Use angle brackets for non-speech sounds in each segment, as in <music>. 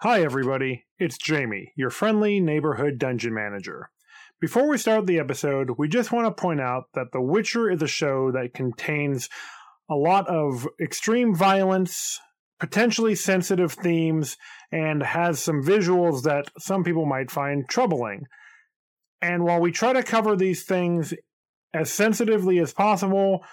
Hi, everybody. It's Jamie, your friendly neighborhood dungeon manager. Before we start the episode, we just want to point out that The Witcher is a show that contains a lot of extreme violence, potentially sensitive themes, and has some visuals that some people might find troubling. And while we try to cover these things as sensitively as possible,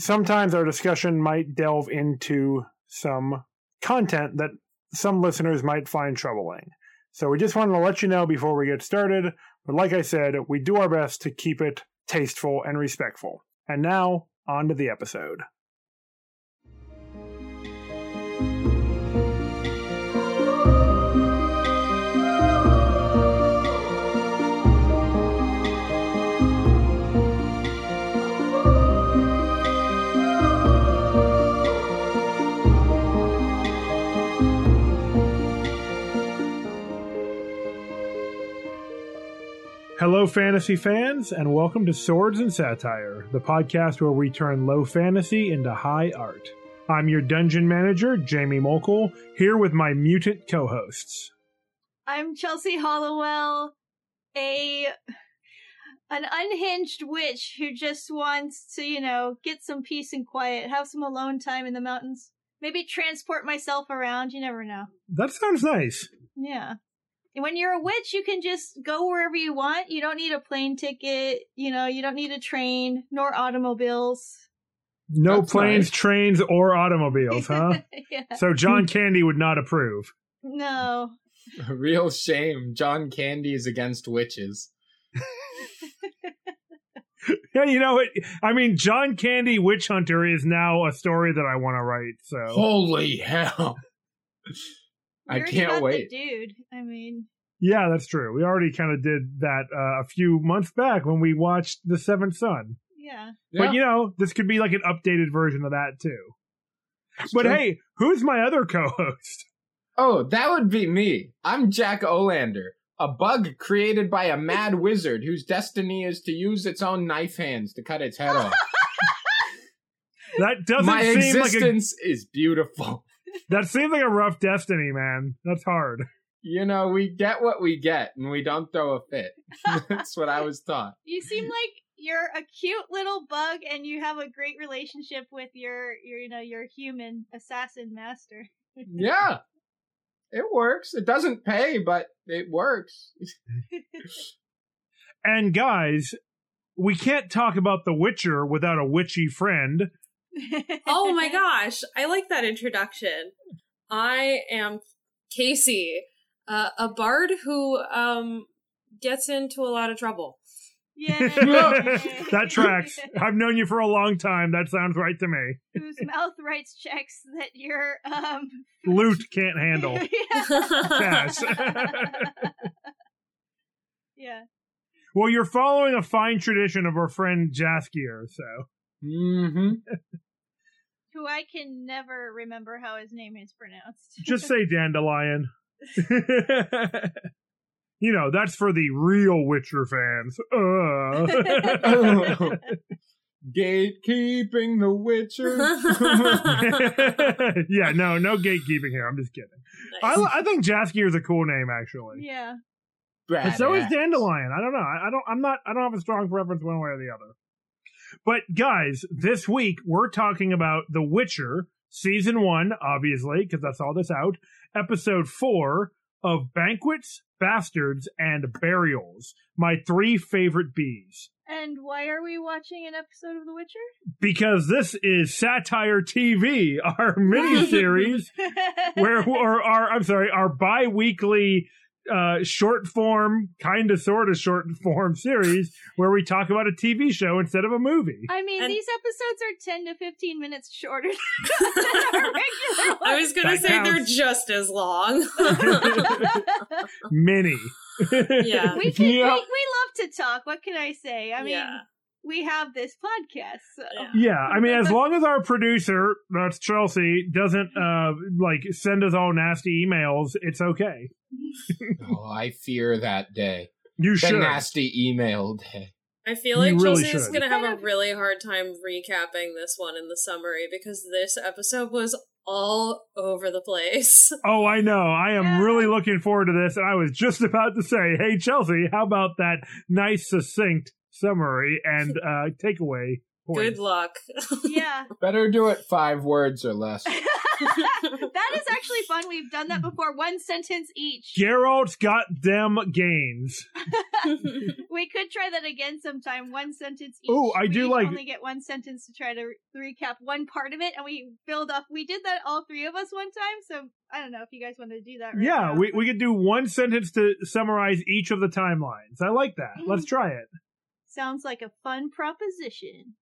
sometimes our discussion might delve into some content that some listeners might find troubling. So we just wanted to let you know before we get started. But like I said, we do our best to keep it tasteful and respectful. And now, on to the episode. Hello, fantasy fans, and welcome to Swords and Satire, the podcast where we turn low fantasy into high art. I'm your dungeon manager, Jamie Mokel, here with my mutant co hosts. I'm Chelsea Hollowell, a an unhinged witch who just wants to, you know, get some peace and quiet, have some alone time in the mountains, maybe transport myself around. You never know. That sounds nice. Yeah. When you're a witch, you can just go wherever you want. You don't need a plane ticket. You know, you don't need a train nor automobiles. No That's planes, nice. trains, or automobiles, huh? <laughs> yeah. so John Candy would not approve. No. <laughs> Real shame. John Candy is against witches. <laughs> Yeah, you know what? I mean, John Candy Witch Hunter is now a story that I want to write. So Holy hell. I can't got the wait. dude. I mean, yeah, that's true. We already kind of did that uh, a few months back when we watched The Seventh Son. yeah. But you know, this could be like an updated version of that too. But true. hey, who's my other co-host? Oh, that would be me. I'm Jack Olander, a bug created by a mad <laughs> wizard whose destiny is to use its own knife hands to cut its head off. That doesn't My seem like a existence is beautiful. That seems like a rough destiny, man. That's hard. You know, we get what we get and we don't throw a fit. <laughs> <laughs> That's what I was taught. You seem like you're a cute little bug and you have a great relationship with your, your you know, your human assassin master. <laughs> Yeah. It works. It doesn't pay, but it works. And guys, we can't talk about The Witcher without a witchy friend. Oh my <laughs> gosh, I like that introduction. I am Casey, uh, a bard who um gets into a lot of trouble. Yeah. <laughs> That tracks. I've known you for a long time. That sounds right to me. Whose mouth writes checks that your um Loot can't handle. <laughs> Cash. yeah. well, you're following a fine tradition of our friend Jaskier, so Mm-hmm. Who I can never remember how his name is pronounced. just <laughs> say dandelion. <laughs> you know, that's for the real Witcher fans. Uh. <laughs> Gatekeeping the Witcher. yeah, no, no gatekeeping here. I'm just kidding. I, I think Jaskier is a cool name, actually. yeah. And so is Dandelion. I don't know. I, I don't. I'm not. I don't have a strong preference one way or the other. But guys, this week we're talking about The Witcher season one, obviously, because that's all this out. Episode four of Banquets, Bastards, and Burials. My three favorite bees. And why are we watching an episode of The Witcher? Because this is Satire TV, our <laughs> mini series <laughs> where or our I'm sorry, our bi-weekly uh short form, kind of sort of short form <laughs> series where we talk about a TV show instead of a movie. I mean, And- these episodes are 10 to 15 minutes shorter than <laughs> our regular I was gonna That say they're just as long. <laughs> Mini. yeah. we, can, Yep. we, we love to talk. What can I say? I mean, yeah. We have this podcast. So. Yeah. Yeah, I mean, as <laughs> long as our producer, that's Chelsea, doesn't uh like send us all nasty emails, it's okay. <laughs> Oh, I fear that day. You The should. nasty email day. I feel like really Chelsea's should. gonna have a really hard time recapping this one in the summary because this episode was all over the place. <laughs> Oh, I know. I am Yeah. really looking forward to this. And I was just about to say, hey, Chelsea, how about that nice, succinct summary and uh, takeaway Good luck. <laughs> yeah. <laughs> Better do it five words or less. <laughs> that is actually fun. We've done that before. One sentence each. Geralt got them gains. We could try that again sometime. One sentence each. Ooh, I we do like- only get one sentence to try to re- recap one part of it, and we build up. We did that all three of us one time, so I don't know if you guys want to do that. Right Yeah, now. we, we could do one sentence to summarize each of the timelines. I like that. Let's try it. Sounds like a fun proposition.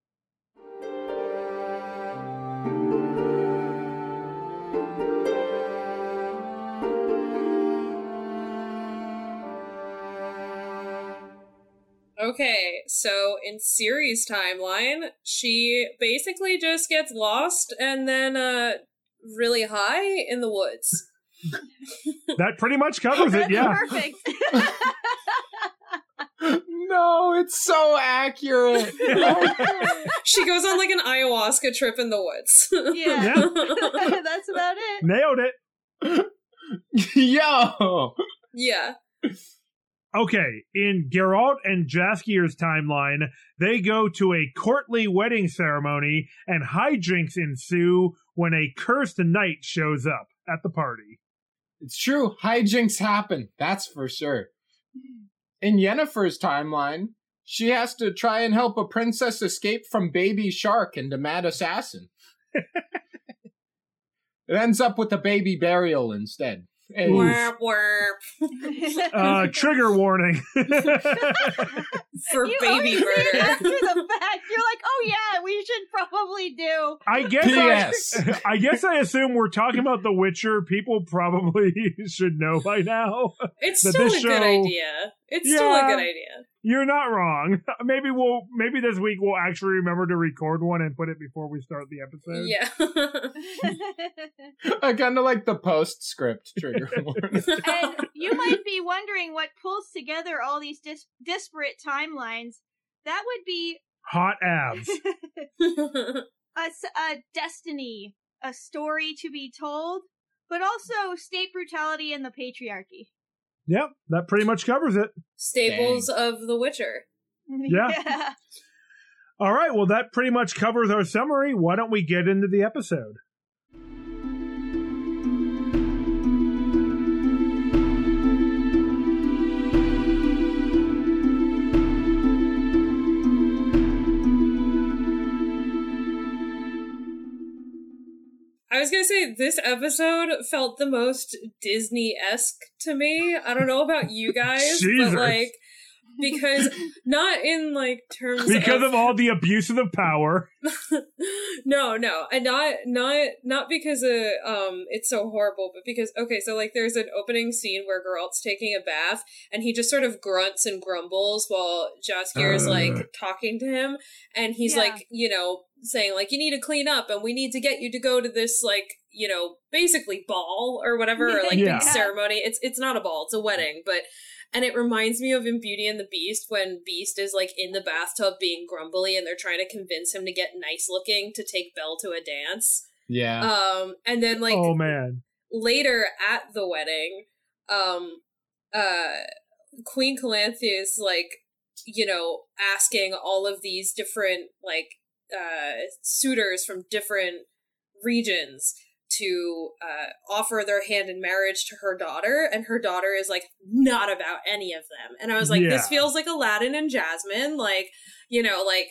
Okay, so in Ciri's timeline, she basically just gets lost and then uh really high in the woods. That pretty much covers it, yeah. perfect. <laughs> <laughs> no, it's so accurate. <laughs> She goes on like an ayahuasca trip in the woods. yeah, Yeah. <laughs> that's about it. Nailed it. <laughs> Yo. yeah. Okay, in Geralt and Jaskier's timeline, they go to a courtly wedding ceremony and hijinks ensue when a cursed knight shows up at the party. It's true. Hijinks happen. That's for sure. In Yennefer's timeline, she has to try and help a princess escape from Baby Shark and a mad assassin. <laughs> it ends up with a baby burial instead. Hey, Warp, warp. Uh, trigger warning. <laughs> For You baby always murder. after the fact. You're like, oh yeah, we should probably do. I guess P.S. I, <laughs> I guess I assume we're talking about The Witcher. People probably <laughs> should know by now. It's That still a this good idea. It's still a good idea. You're not wrong. <laughs> Maybe we'll maybe this week we'll actually remember to record one and put it before we start the episode. Yeah. <laughs> I kind of like the postscript trigger <laughs> warning. and you might be wondering what pulls together all these dis- disparate timelines. That would be Hot abs. A destiny, a story to be told, but also state brutality and the patriarchy. Yep, that pretty much covers it. Staples of The Witcher. <laughs> Yeah. All right, well, that pretty much covers our summary. Why don't we get into the episode? I was gonna say this episode felt the most Disney esque to me. I don't know about you guys, Jesus. but like because not in like terms Because of all the abuse of the power. <laughs> no, no, and not not not because of um it's so horrible, but because okay, so like there's an opening scene where Geralt's taking a bath and he just sort of grunts and grumbles while Jaskier is like talking to him, and he's Yeah. like you know saying like you need to clean up and we need to get you to go to this like you know basically ball or whatever or like Yeah. big ceremony. It's it's not a ball, it's a wedding, but. And it reminds me of in Beauty and the Beast when Beast is like in the bathtub being grumbly and they're trying to convince him to get nice looking to take Belle to a dance. yeah. Um and then like oh, man. later at the wedding, um uh Queen Calanthe is like, you know, asking all of these different like uh suitors from different regions to uh, offer their hand in marriage to her daughter, and her daughter is like not about any of them. And I was like, this feels like Aladdin and Jasmine, like you know, like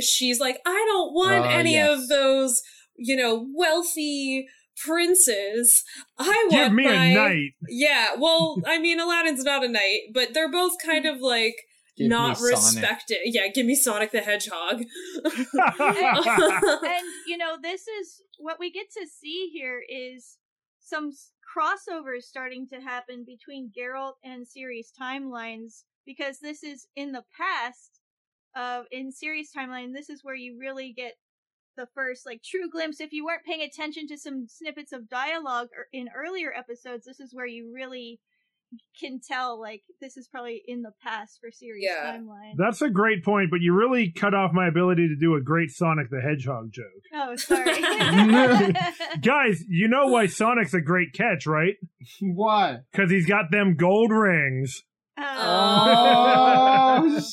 she's like, I don't want Ah, any yes. of those, you know, wealthy princes. I want Give me my a night. yeah. Well, <laughs> I mean, Aladdin's not a knight, but they're both kind of like Give me not Sonic. respected. Yeah, give me Sonic the Hedgehog. <laughs> and you know this is what we get to see here is some crossovers starting to happen between Geralt and Ciri's timelines because this is in the past of in Ciri's timeline this is where you really get the first like true glimpse if you weren't paying attention to some snippets of dialogue or in earlier episodes this is where you really can tell like this is probably in the past for Ciri's Yeah. timeline. That's a great point, but you really cut off my ability to do a great Sonic the Hedgehog joke. oh, sorry. <laughs> <laughs> Guys, you know why Sonic's a great catch, right? Why? Because he's got them gold rings. Oh. Oh. <laughs>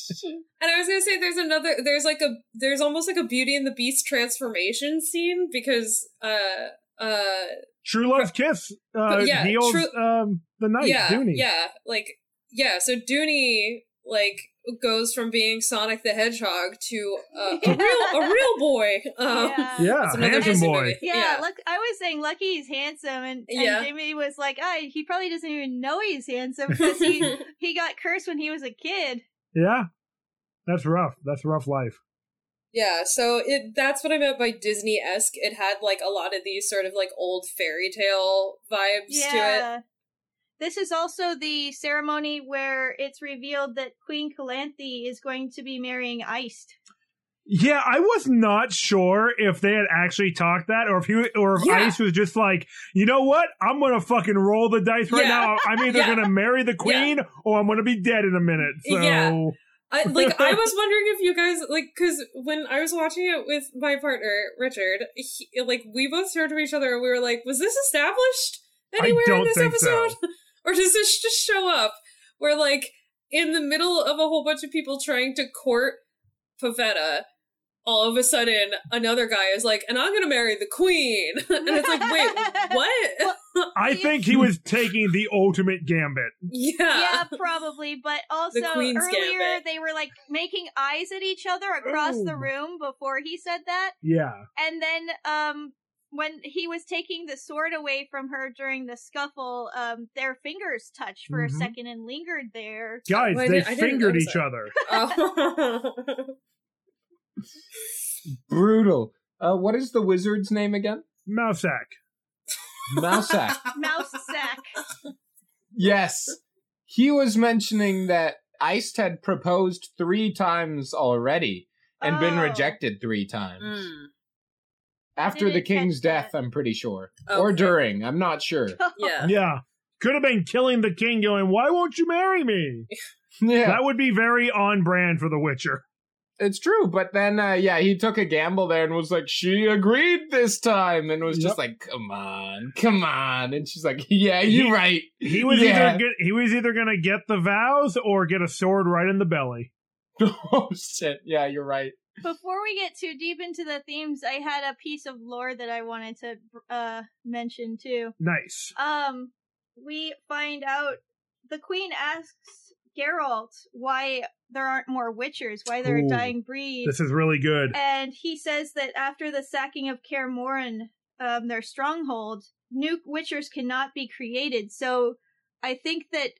And I was gonna say there's another there's like a there's almost like a Beauty and the Beast transformation scene because uh uh True Love Kiss. Uh, yeah, heals True- um, the knight, yeah Duny. yeah like yeah so Duny like goes from being Sonic the Hedgehog to uh, a real a <laughs> real boy. Um, yeah. Yeah, another handsome boy. Yeah, Yeah. look, I was saying Lucky's handsome, and, and Yeah. Jamie was like, "Ah, he probably doesn't even know he's handsome <laughs> because he he got cursed when he was a kid." Yeah. That's rough. That's rough life. Yeah, so it that's what I meant by Disney esque. It had like a lot of these sort of like old fairy tale vibes to it. This is also the ceremony where it's revealed that Queen Calanthe is going to be marrying Eist. Yeah, I was not sure if they had actually talked that or if he or if Yeah. Eist was just like, you know what? I'm gonna fucking roll the dice right Yeah. now. I'm <laughs> either Yeah. gonna marry the queen or I'm gonna be dead in a minute. So Yeah. I like I <laughs> was wondering if you guys like because when I was watching it with my partner Richard, he, like we both turned to each other and we were like, "Was this established anywhere in this think so. episode, <laughs> or does this just show up?" Where like in the middle of a whole bunch of people trying to court Pavetta, all of a sudden another guy is like, "And I'm gonna marry the queen," <laughs> and it's like, "Wait, what?" <laughs> I think he was taking the ultimate gambit. yeah. yeah, probably. But also Queen's earlier Gambit. they were like making eyes at each other across the room before he said that. Yeah. And then um when he was taking the sword away from her during the scuffle, um their fingers touched for Mhm. a second and lingered there. Guys, Oh, I they didn't- I didn't fingered each that. other. Oh. <laughs> Brutal. Uh, what is the wizard's name again? Mousak. Mousak. <laughs> Mouse sack. yes. He was mentioning that Eist had proposed three times already and been Oh. rejected three times. Mm. After the king's death, that. I'm pretty sure. Or during, I'm not sure. <laughs> Yeah. Yeah. Could have been killing the king going, why won't you marry me? <laughs> Yeah, That would be very on brand for The Witcher. It's true. But then, uh, yeah, he took a gamble there and was like, she agreed this time. And was Yep. just like, come on, come on. And she's like, yeah, you're He- right. He was Yeah. either get, he was either gonna get the vows or get a sword right in the belly. <laughs> oh, shit. Yeah, you're right. Before we get too deep into the themes, I had a piece of lore that I wanted to uh mention too. Nice. Um, we find out the queen asks Geralt why there aren't more Witchers, why they're Ooh, a dying breed, This is really good. and he says that after the sacking of Kaer Morhen, um, their stronghold, new Witchers cannot be created. So I think that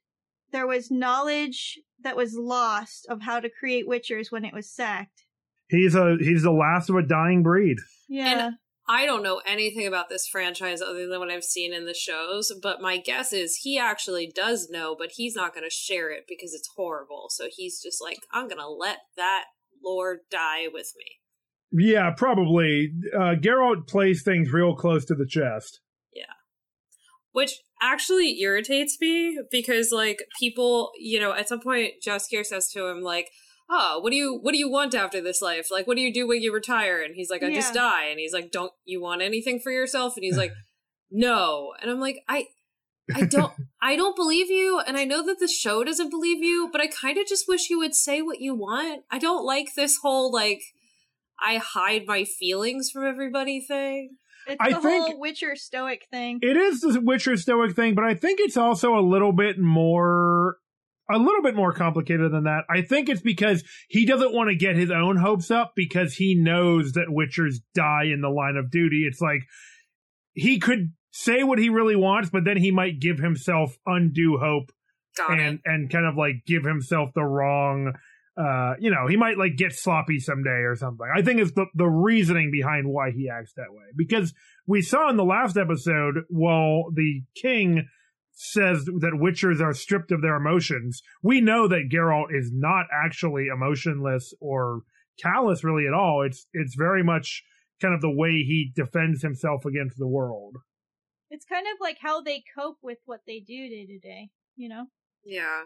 there was knowledge that was lost of how to create Witchers when it was sacked. He's a he's the last of a dying breed. Yeah. I don't know anything about this franchise other than what I've seen in the shows, but my guess is he actually does know, but he's not going to share it because it's horrible. So he's just like, I'm going to let that lore die with me. Yeah, probably. Uh, Geralt plays things real close to the chest. Yeah. Which actually irritates me because, like, people, you know, at some point, Jaskier says to him, like, oh, what do you what do you want after this life? Like, what do you do when you retire? And he's like, I just die. And he's like, don't you want anything for yourself? And he's like, <laughs> no. And I'm like, I I don't <laughs> I don't believe you and I know that the show doesn't believe you, but I kind of just wish you would say what you want. I don't like this whole like I hide my feelings from everybody thing. It's I the think- whole Witcher stoic thing. It is the Witcher stoic thing, but I think it's also a little bit more a little bit more complicated than that. I think it's because he doesn't want to get his own hopes up because he knows that Witchers die in the line of duty. It's like he could say what he really wants, but then he might give himself undue hope Got and it. and kind of like give himself the wrong uh you know he might like get sloppy someday or something i think it's the the reasoning behind why he acts that way because we saw in the last episode while the king says that witchers are stripped of their emotions we know that Geralt is not actually emotionless or callous really at all it's it's very much kind of the way he defends himself against the world It's kind of like how they cope with what they do day to day. you know? Yeah.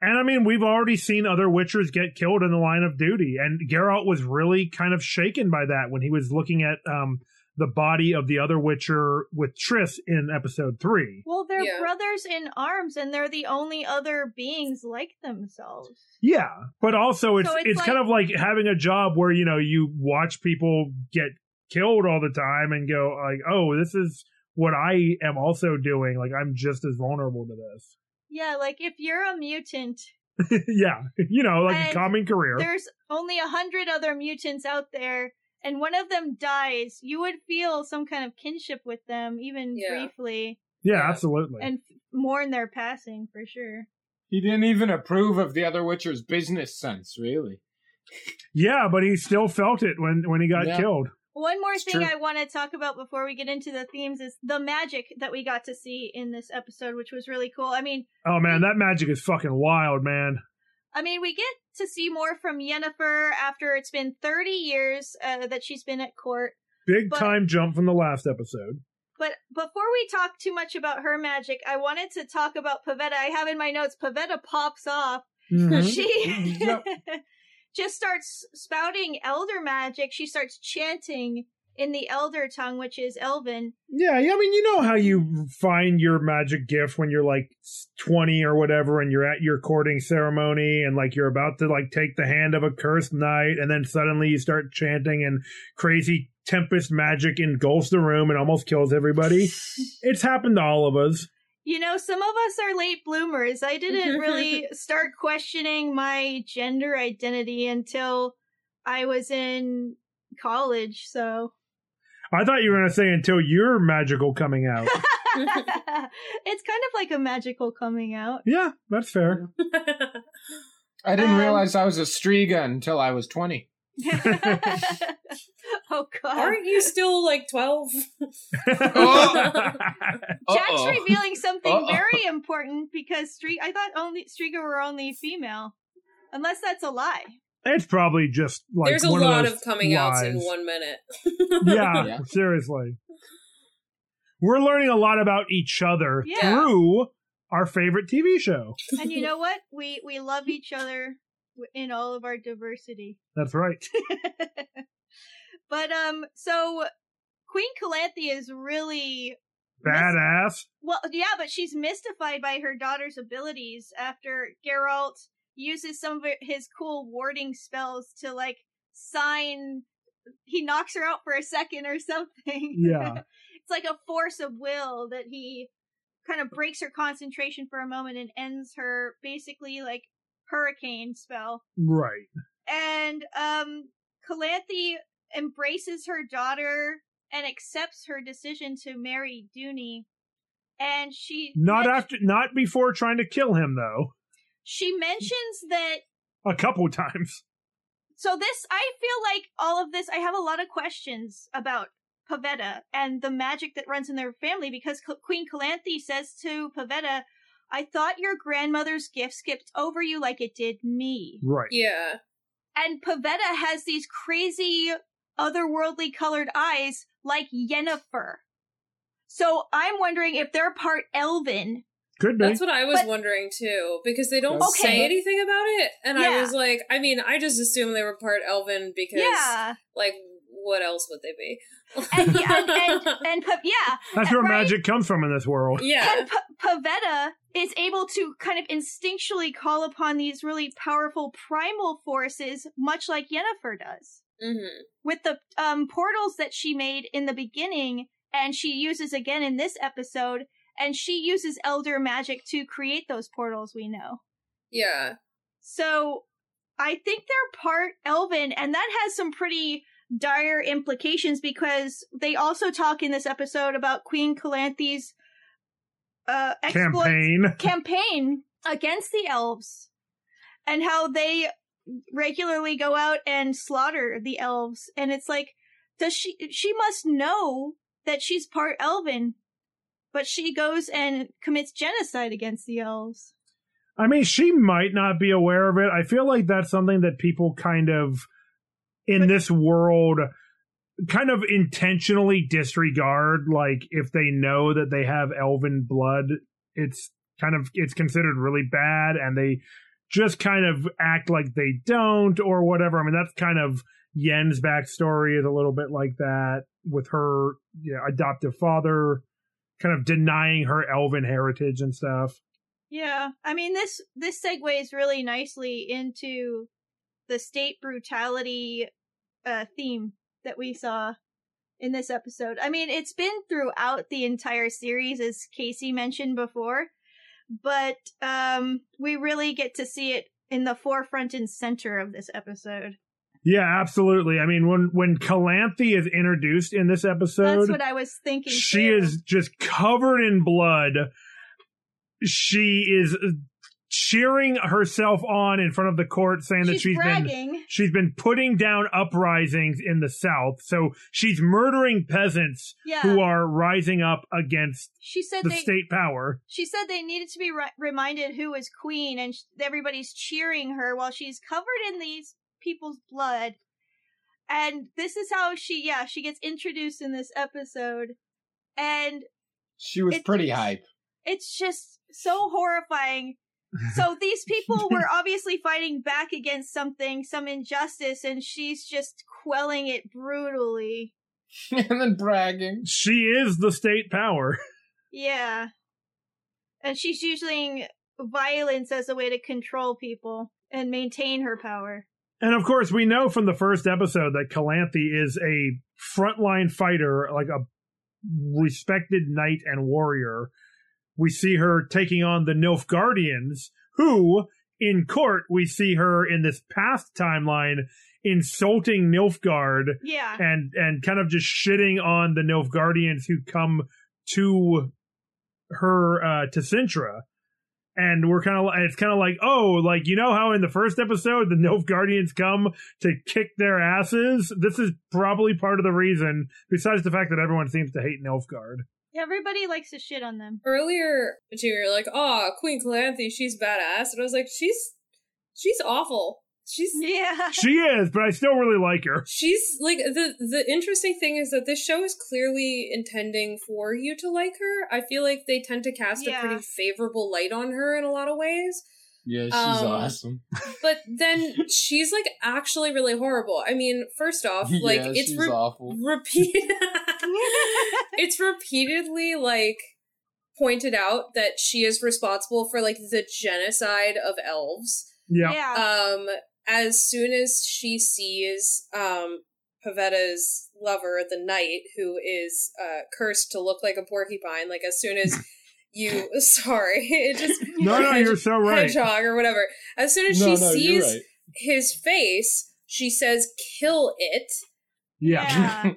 And I mean, we've already seen other Witchers get killed in the line of duty, and Geralt was really kind of shaken by that when he was looking at um, the body of the other Witcher with Triss in episode three. Well, they're Yeah. brothers in arms, and they're the only other beings like themselves. Yeah, but also it's So it's, it's kind of like having a job where you know you watch people get killed all the time and go like, oh, this is what I am also doing. Like I'm just as vulnerable to this. Yeah, like if you're a mutant, <laughs> yeah, <laughs> you know, like a common career. there's only a hundred other mutants out there, and one of them dies, you would feel some kind of kinship with them, even Yeah. briefly, Yeah, Yeah. absolutely. and mourn their passing for sure. He didn't even approve of the other Witcher's business sense, really. yeah, but he still felt it when when he got Yeah. killed. One more It's thing true. I want to talk about before we get into the themes is the magic that we got to see in this episode, which was really cool. I mean, Oh man, that magic is fucking wild, man. I mean, we get to see more from Yennefer after it's been 30 years uh, that she's been at court. Big But- time jump from the last episode. But before we talk too much about her magic, I wanted to talk about Pavetta. I have in my notes, Pavetta pops off. Mhm. <laughs> She Yep. <laughs> just starts spouting elder magic. She starts chanting in the elder tongue, which is Elven. Yeah, yeah, I mean, you know how you find your magic gift when you're like 20 or whatever and you're at your courting ceremony and like you're about to like take the hand of a cursed knight and then suddenly you start chanting and crazy tempest magic engulfs the room and almost kills everybody. <laughs> it's happened to all of us. You know, some of us are late bloomers. I didn't really <laughs> start questioning my gender identity until I was in college, so. I thought you were going to say until you're magical coming out. <laughs> <laughs> it's kind of like a magical coming out. yeah, that's fair. <laughs> I didn't Um, realize I was a Striga until I was 20. oh god. Aren't you still like 12? Jack's revealing something Uh-oh. very important because Street I thought only Striga were only female. Unless that's a lie. It's probably just like There's a lot of, of, those coming outs in one minute. <laughs> yeah, Yeah. seriously. We're learning a lot about each other Yeah. through our favorite TV show. And you know <laughs> what? We we love each other in all of our diversity. That's right. <laughs> but um so Queen Calanthe is really Badass. Well, yeah, but she's mystified by her daughter's abilities after Geralt uses some of his cool warding spells to like sign. He knocks her out for a second or <laughs> something. Yeah. <laughs> it's like a force of will that he kind of breaks her concentration for a moment and ends her basically like hurricane spell. Right. And um Calanthe embraces her daughter and accepts her decision to marry Duny. And she Not after not before trying to kill him though. She mentions that A couple times. so this I feel like all of this I have a lot of questions about Pavetta and the magic that runs in their family because Q- Queen Calanthe says to Pavetta, I thought your grandmother's gift skipped over you like it did me. Right. yeah. And Pavetta has these crazy otherworldly colored eyes like Yennefer. So I'm wondering if they're part elven. Could be. That's what I was But- wondering too, because they don't Okay. say anything about it. And Yeah. I was like, I mean, I just assumed they were part elven because, Yeah. like, what else would they be? And yeah, and, and, <laughs> and yeah, That's where right? magic comes from in this world. yeah. And P- Pavetta is able to kind of instinctually call upon these really powerful primal forces, much like Yennefer does. hmm With the um, portals that she made in the beginning, and she uses again in this episode, and she uses elder magic to create those portals we know. Yeah. So I think they're part elven, and that has some pretty dire implications because they also talk in this episode about Queen Calanthe's uh, exploits Campaign. <laughs> campaign against the elves and how they regularly go out and slaughter the elves and it's like does she she must know that she's part elven but she goes and commits genocide against the elves I mean, she might not be aware of it. I feel like that's something that people kind of in this world kind of intentionally disregard. Like if they know that they have elven blood, it's kind of it's considered really bad, and they just kind of act like they don't or whatever. I mean, that's kind of Yen's backstory is a little bit like that with her you know, adoptive father kind of denying her elven heritage and stuff. Yeah, I mean this this segues really nicely into the state brutality uh, theme that we saw in this episode. I mean, it's been throughout the entire series, as Casey mentioned before, but um, we really get to see it in the forefront and center of this episode. Yeah, absolutely. I mean, when when Calanthe is introduced in this episode, That's what I was thinking. she too. is just covered in blood. She is cheering herself on in front of the court, saying that She's she's been she's been putting down uprisings in the south. So she's murdering peasants Yeah, who are rising up against she said the they. state power. She said they needed to be ri- reminded who is queen, and sh- everybody's cheering her while she's covered in these people's blood. And this is how she, yeah, she gets introduced in this episode, and She was It's- pretty hype. it's just so horrifying. So <laughs> these people were obviously fighting back against something, some injustice, and she's just quelling it brutally. <laughs> and then bragging. She is the state power. <laughs> Yeah. And she's using violence as a way to control people and maintain her power. And of course, we know from the first episode that Calanthe is a frontline fighter, like a respected knight and warrior. We see her taking on the Nilfgaardians, who, in court, we see her in this past timeline insulting Nilfgaard Yeah. and and kind of just shitting on the Nilfgaardians who come to her uh to Cintra. And we're kind of like, it's kind of like, oh, like you know how in the first episode the Nilfgaardians come to kick their asses? This is probably part of the reason, besides the fact that everyone seems to hate Nilfgaard. Everybody likes to shit on them. Earlier, you were like, "Oh, Queen Calanthe, she's badass," and I was like, "She's she's awful. She's Yeah. She is, but I still really like her. she's like the the interesting thing is that this show is clearly intending for you to like her. I feel like they tend to cast Yeah. a pretty favorable light on her in a lot of ways. Yeah, she's Um, awesome. <laughs> But then she's like actually really horrible. I mean, first off, <laughs> like yeah, it's she's re- awful. repeat <laughs> it's repeatedly like pointed out that she is responsible for like the genocide of elves Yeah. yeah. um as soon as she sees um pavetta's lover the knight who is uh cursed to look like a porcupine like as soon as <laughs> you <laughs> sorry <laughs> it just No, no, hedge- you're so right. hedgehog or whatever as soon as no, she no, sees right. his face she says kill it Yeah.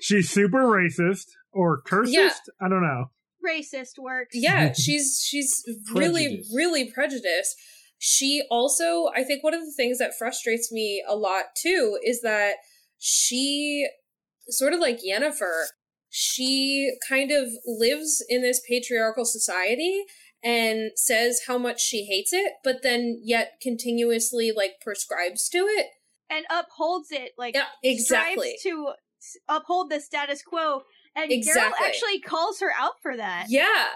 She's super racist or cursed. Yeah. I don't know. Racist works. yeah she's she's really really prejudiced she also i think one of the things that frustrates me a lot too is that she sort of like yennefer she kind of lives in this patriarchal society and says how much she hates it but then yet continuously like prescribes to it And upholds it like yeah exactly to uphold the status quo. And Exactly. Geralt actually calls her out for that. yeah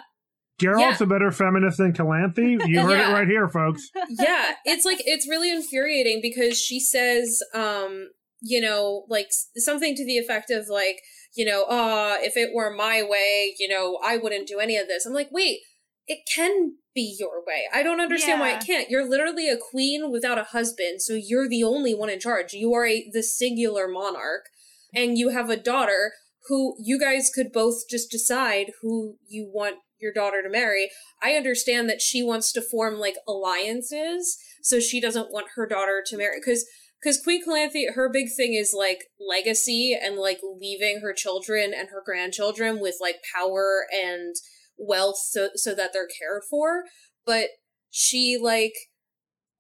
Geralt's Yeah. a better feminist than Calanthe. You heard Yeah. it right here, folks. <laughs> yeah it's like it's really infuriating because she says um you know like something to the effect of like you know uh if it were my way you know i wouldn't do any of this i'm like wait it can be your way i don't understand why it can't you're literally a queen without a husband so you're the only one in charge you are a the singular monarch and you have a daughter who you guys could both just decide who you want your daughter to marry I understand that she wants to form like alliances, so she doesn't want her daughter to marry because because Queen Calanthe, her big thing is like legacy and like leaving her children and her grandchildren with like power and wealth so so that they're cared for. But she like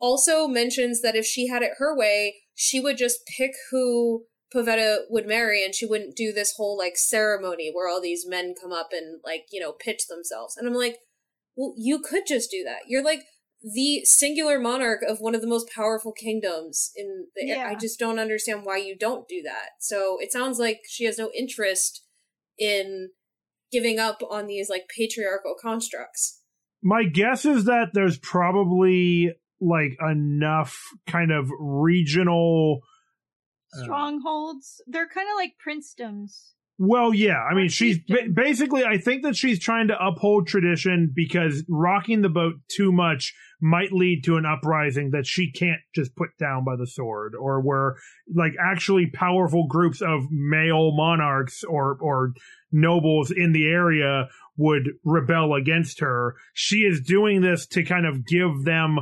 also mentions that if she had it her way, she would just pick who Pavetta would marry and she wouldn't do this whole like ceremony where all these men come up and like, you know, pitch themselves. And I'm like, well, you could just do that. You're like the singular monarch of one of the most powerful kingdoms in the Yeah. I just don't understand why you don't do that. So it sounds like she has no interest in giving up on these like patriarchal constructs. My guess is that there's probably like enough kind of regional. Uh, Strongholds. They're kind of like princedoms. Well, yeah. I mean, she's ba- basically, I think that she's trying to uphold tradition because rocking the boat too much might lead to an uprising that she can't just put down by the sword or where like actually powerful groups of male monarchs or, or nobles in the area would rebel against her. She is doing this to kind of give them,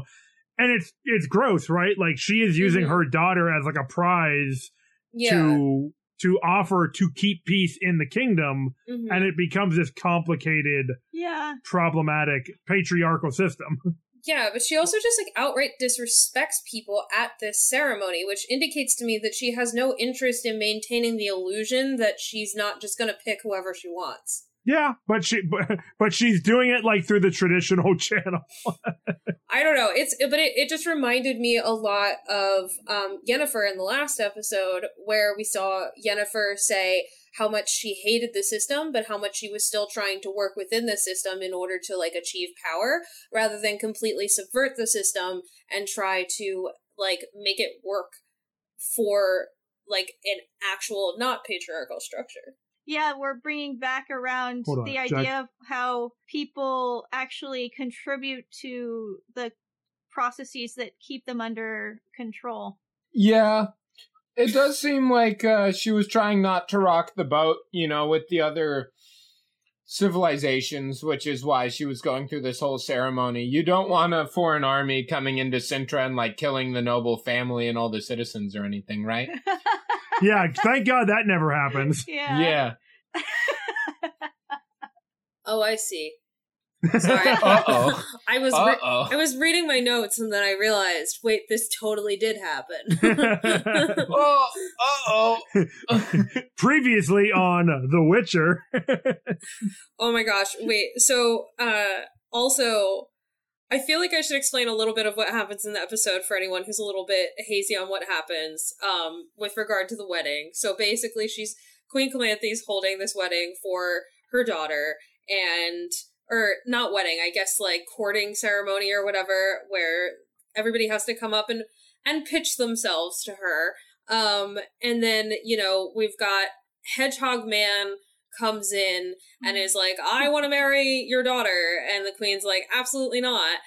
and it's, it's gross, right? Like she is using Mhm. her daughter as like a prize Yeah. to to offer to keep peace in the kingdom Mhm. and it becomes this complicated Yeah. problematic patriarchal system <laughs> Yeah, but she also just like outright disrespects people at this ceremony, which indicates to me that she has no interest in maintaining the illusion that she's not just going to pick whoever she wants. Yeah but she but, but she's doing it like through the traditional <laughs> channel I don't know. It's but it, it just reminded me a lot of um Yennefer in the last episode where we saw Yennefer say how much she hated the system, but how much she was still trying to work within the system in order to like achieve power, rather than completely subvert the system and try to like make it work for like an actual not patriarchal structure. Yeah, we're bringing back around Hold on, the Jack. idea of how people actually contribute to the processes that keep them under control. Yeah. It does seem like uh, she was trying not to rock the boat, you know, with the other civilizations, which is why she was going through this whole ceremony. You don't want a foreign army coming into Cintra and like killing the noble family and all the citizens or anything, right? <laughs> yeah thank god that never happens <laughs> yeah. yeah. <laughs> Oh, I see. Sorry. <laughs> Uh-oh. I was re- I was reading my notes and then I realized, wait, this totally did happen. oh. Uh oh. previously on the witcher oh my gosh, wait. So, uh, also, I feel like I should explain a little bit of what happens in the episode for anyone who's a little bit hazy on what happens, um, with regard to the wedding. So basically, she's Queen Calanthes holding this wedding for her daughter, and or not wedding, I guess like courting ceremony or whatever, where everybody has to come up and and pitch themselves to her. Um, and then you know we've got Hedgehog Man comes in and mm-hmm. is like, I want to marry your daughter. And the queen's like, absolutely not.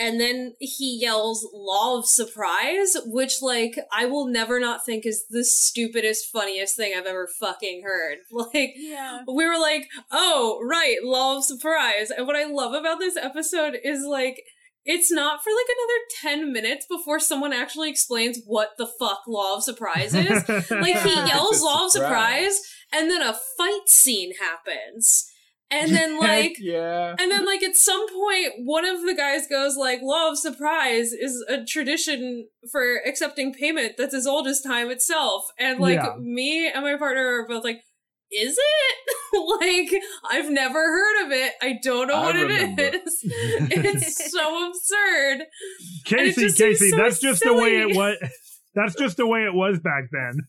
And then he yells, Law of Surprise, which, like, I will never not think is the stupidest, funniest thing I've ever fucking heard. <laughs> Like, Yeah. we were like, oh, right, Law of Surprise. And what I love about this episode is, like, it's not for like another 10 minutes before someone actually explains what the fuck Law of Surprise is. <laughs> like, he yells Law of Surprise, and then a fight scene happens. And then, <laughs> like, yeah. and then, like, at some point, one of the guys goes, like, Law of Surprise is a tradition for accepting payment that's as old as time itself. And, like, Yeah. me and my partner are both like, is it? <laughs> like, I've never heard of it. I don't know I what remember. it is. <laughs> it's so absurd. casey casey so that's just the way it was that's just the way it was back then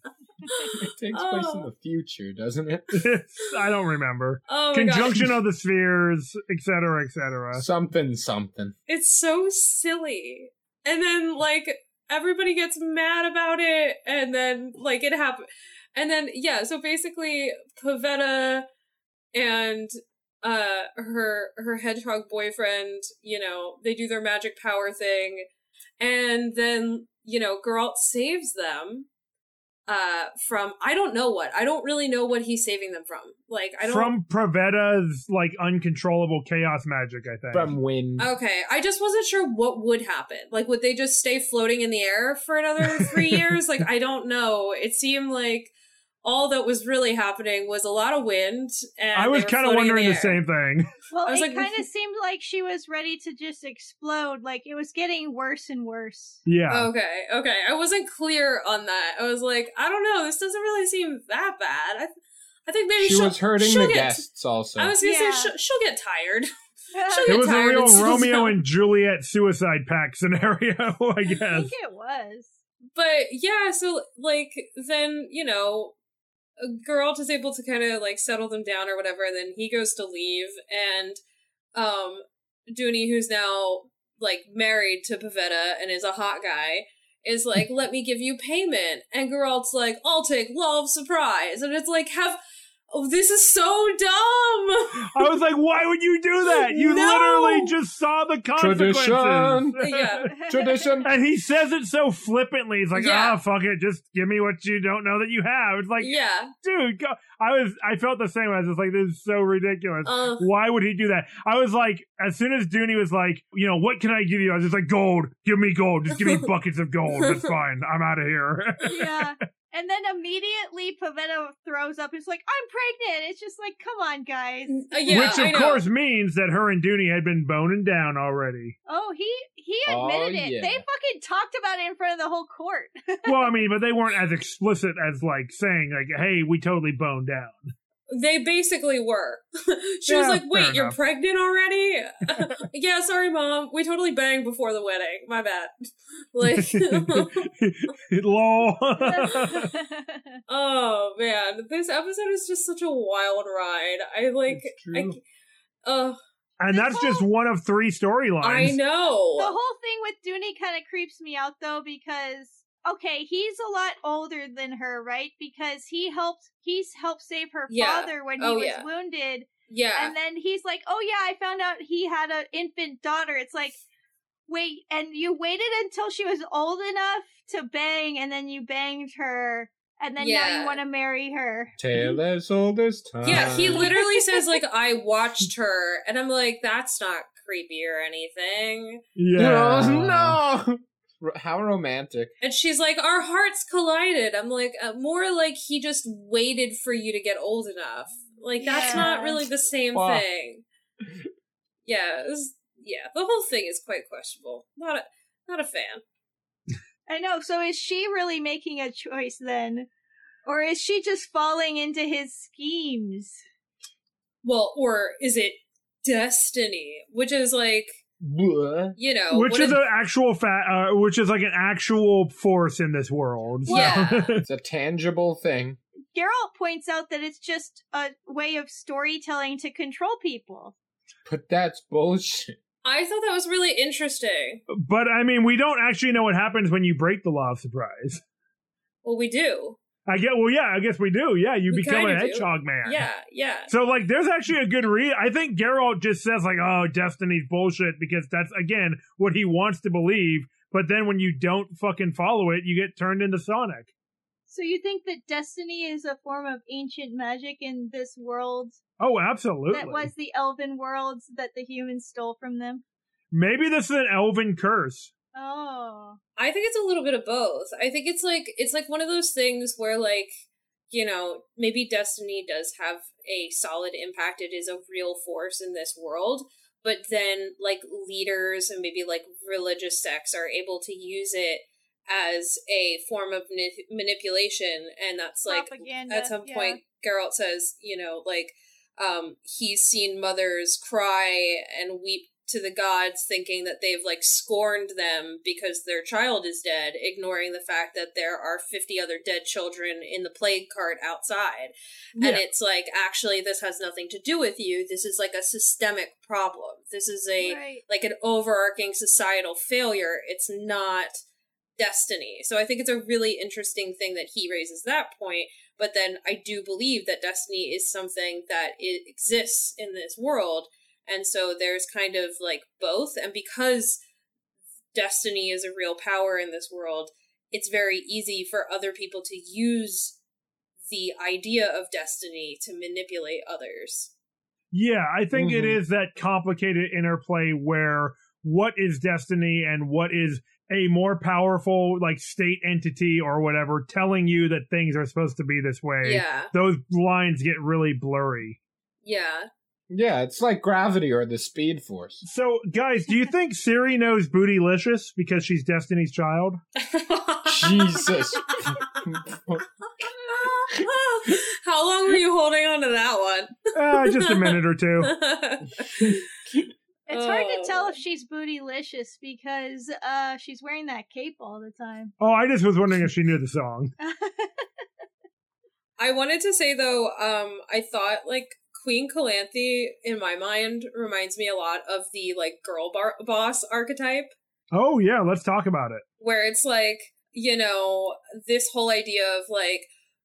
It takes place in Oh. the future, doesn't it? <laughs> i don't remember <laughs> Oh conjunction god. of the spheres etc etc Something, something. It's so silly. And then, like, everybody gets mad about it, and then, like, it happened. And then, yeah, so basically, Pavetta and uh her her hedgehog boyfriend you know they do their magic power thing and then you know Geralt saves them uh from i don't know what i don't really know what he's saving them from like i don't from Pavetta's like uncontrollable chaos magic i think From wind. Okay, I just wasn't sure what would happen. Like, would they just stay floating in the air for another three <laughs> years? Like, I don't know. It seemed like all that was really happening was a lot of wind, and i was kind kind of wondering the, same thing <laughs> Well, I was it like- kind of seemed like she was ready to just explode. Like it was getting worse and worse. yeah Okay, okay, I wasn't clear on that. I was like, I don't know. This doesn't really seem that bad. I, I think maybe she she'll, was hurting she'll the get, guests also. I was gonna Yeah. say she'll, she'll get tired. <laughs> <laughs> She'll it get was a real and romeo down. and juliet suicide pact scenario i I guess think it was. but yeah, so like then you know, Geralt is able to kind of like settle them down or whatever, and then he goes to leave, and um, Duny, who's now like married to Pavetta and is a hot guy, is like, "Let me give you payment," and Geralt's like, "I'll take of surprise," and it's like, "Have." Oh, this is so dumb. I was like, why would you do that? You No! literally just saw the consequences. Tradition. Yeah. <laughs> Tradition. And he says it so flippantly. He's like, Yeah. ah, fuck it. Just give me what you don't know that you have. It's like, yeah. dude, go. I was, I felt the same. Way. I was just like, this is so ridiculous. Uh, Why would he do that? I was like, as soon as Duny was like, you know, what can I give you? I was just like, gold. Give me gold. Just give me <laughs> buckets of gold. That's <laughs> fine. I'm out of here. yeah. And then immediately Pavetta throws up. It's like, I'm pregnant. It's just like, come on, guys. uh, yeah, Which, of course, means that her and Duny had been boning down already. Oh, he he Oh, admitted it. yeah. They fucking talked about it in front of the whole court. <laughs> well, I mean, but they weren't as explicit as like saying like, "Hey, we totally boned down." They basically were. <laughs> she was like, "Wait, you're enough. pregnant already?" <laughs> <laughs> yeah, sorry, mom. We totally banged before the wedding. My bad. Like, Lol. oh man, this episode is just such a wild ride. I like, It's I, uh, and that's just one of three storylines. I know. the whole thing with Duny kind of creeps me out though because okay, he's a lot older than her, right? Because he helped he's helped save her Yeah. father when he Oh, was yeah. wounded. Yeah, And then he's like, "Oh yeah, I found out he had an infant daughter." It's like, "Wait, and you waited until she was old enough to bang and then you banged her and then now you want to marry her." Tale as old as time. yeah. He literally says like, "I watched her," and I'm like, "That's not creepy or anything." Yeah. No. R- How romantic. And she's like, "Our hearts collided." I'm like, uh, more like he just waited for you to get old enough. Like that's not really the same Wow. thing. Yeah, it was- yeah. The whole thing is quite questionable. Not a not a fan. I know. So is she really making a choice then? Or is she just falling into his schemes? Well, or is it destiny? Which is like, Bleh. You know, which what is is- an actual fa- uh, which is like an actual force in this world. so- Yeah. <laughs> It's a tangible thing. Geralt points out that it's just a way of storytelling to control people. But that's bullshit. I thought that was really interesting. but I mean, we don't actually know what happens when you break the law of surprise. Well, we do. I get. Well, yeah, I guess we do. Yeah, you We become a kinda do. hedgehog man. Yeah, yeah. So like, there's actually a good read. I think Geralt just says like, "Oh, destiny's bullshit," because that's again what he wants to believe. But then when you don't fucking follow it, you get turned into Sonic. So you think that destiny is a form of ancient magic in this world Oh, absolutely. that was the elven worlds that the humans stole from them? Maybe this is an elven curse. Oh. I think it's a little bit of both. I think it's like it's like one of those things where like you know maybe destiny does have a solid impact. It is a real force in this world, but then like leaders and maybe like religious sects are able to use it as a form of mani- manipulation, and that's like Propaganda, at some yeah. point Geralt says, you know, like um he's seen mothers cry and weep to the gods thinking that they've like scorned them because their child is dead, ignoring the fact that there are 50 other dead children in the plague cart outside. And it's like, actually, this has nothing to do with you. This is like a systemic problem. This is a Right. like an overarching societal failure. It's not destiny. So I think it's a really interesting thing that he raises that point. But then I do believe that destiny is something that it exists in this world. And so there's kind of like both. And because destiny is a real power in this world, it's very easy for other people to use the idea of destiny to manipulate others. Yeah, I think it Mhm. is that complicated interplay where what is destiny and what is a more powerful like state entity or whatever telling you that things are supposed to be this way. Yeah. Those lines get really blurry. Yeah. Yeah, it's like gravity or the speed force. So, guys, do you think Ciri knows Bootylicious because she's Destiny's child? Jesus. <laughs> How long were you holding on to that one? Uh, just a minute or two. It's hard to tell Oh. if she's bootylicious because uh she's wearing that cape all the time. Oh, I just was wondering if she knew the song. <laughs> I wanted to say though, um, I thought like Queen Calanthe, in my mind, reminds me a lot of the like girl bar- boss archetype, Oh yeah, let's talk about it. where it's like you know this whole idea of like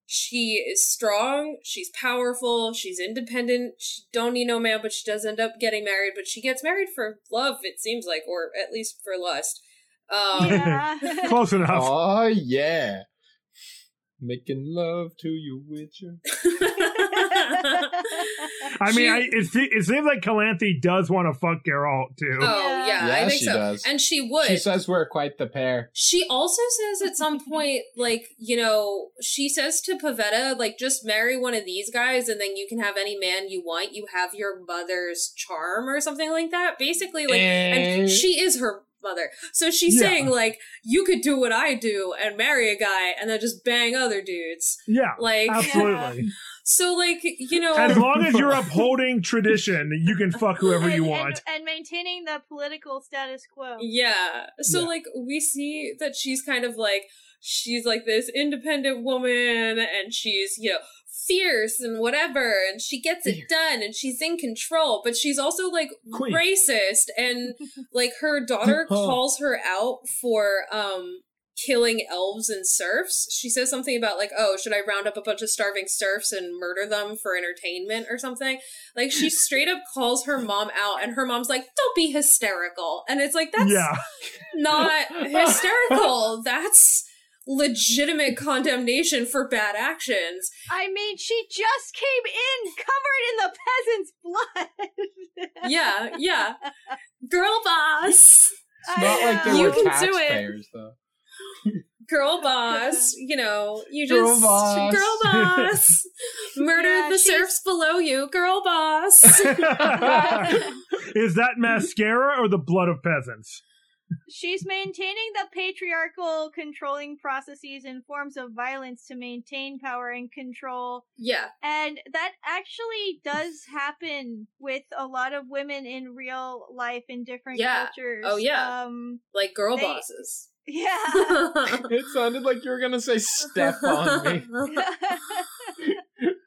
she is strong, she's powerful, she's independent, she don't need no man, but she does end up getting married, but she gets married for love, it seems like, or at least for lust. Um, Yeah. <laughs> Close enough. Oh yeah. Making love to you, Witcher. <laughs> I mean, She- I, it, it seems like Calanthe does want to fuck Geralt too. Oh yeah, Yeah, I think she so. does. And she would. She says we're quite the pair. She also says at some point, like, you know, she says to Pavetta, like, just marry one of these guys and then you can have any man you want. You have your mother's charm or something like that. Basically, like, Eh. and she is her mother. So she's Yeah. saying, like, you could do what I do and marry a guy and then just bang other dudes. Yeah, Like, absolutely. so, like, you know. As long as you're upholding tradition, you can fuck whoever and, you and- want. and, maintaining the political status quo. Yeah. So Yeah. like we see that she's kind of like she's like this independent woman and she's, you know, fierce and whatever and she gets it done and she's in control, but she's also like Queen. racist and <laughs> like her daughter Oh. calls her out for um killing elves and serfs. She says something about like, "Oh, should I round up a bunch of starving serfs and murder them for entertainment or something?" Like she <laughs> straight up calls her mom out and her mom's like, "Don't be hysterical." And it's like that's yeah, not <laughs> hysterical. That's legitimate condemnation for bad actions. I mean, she just came in covered in the peasant's blood. Yeah, yeah. Girl boss. It's not like there uh, You were can do it. taxpayers, though. Girl <laughs> boss, you know, you Girl just boss. girl boss. <laughs> Murder Yeah, the she's- serfs below you, girl boss. <laughs> is that mascara or the blood of peasants? She's maintaining the patriarchal controlling processes and forms of violence to maintain power and control. yeah. And that actually does happen with a lot of women in real life in different Yeah. cultures. Oh, yeah. Um, Like girl They- bosses. yeah. <laughs> It sounded like you were gonna say step on me. <laughs>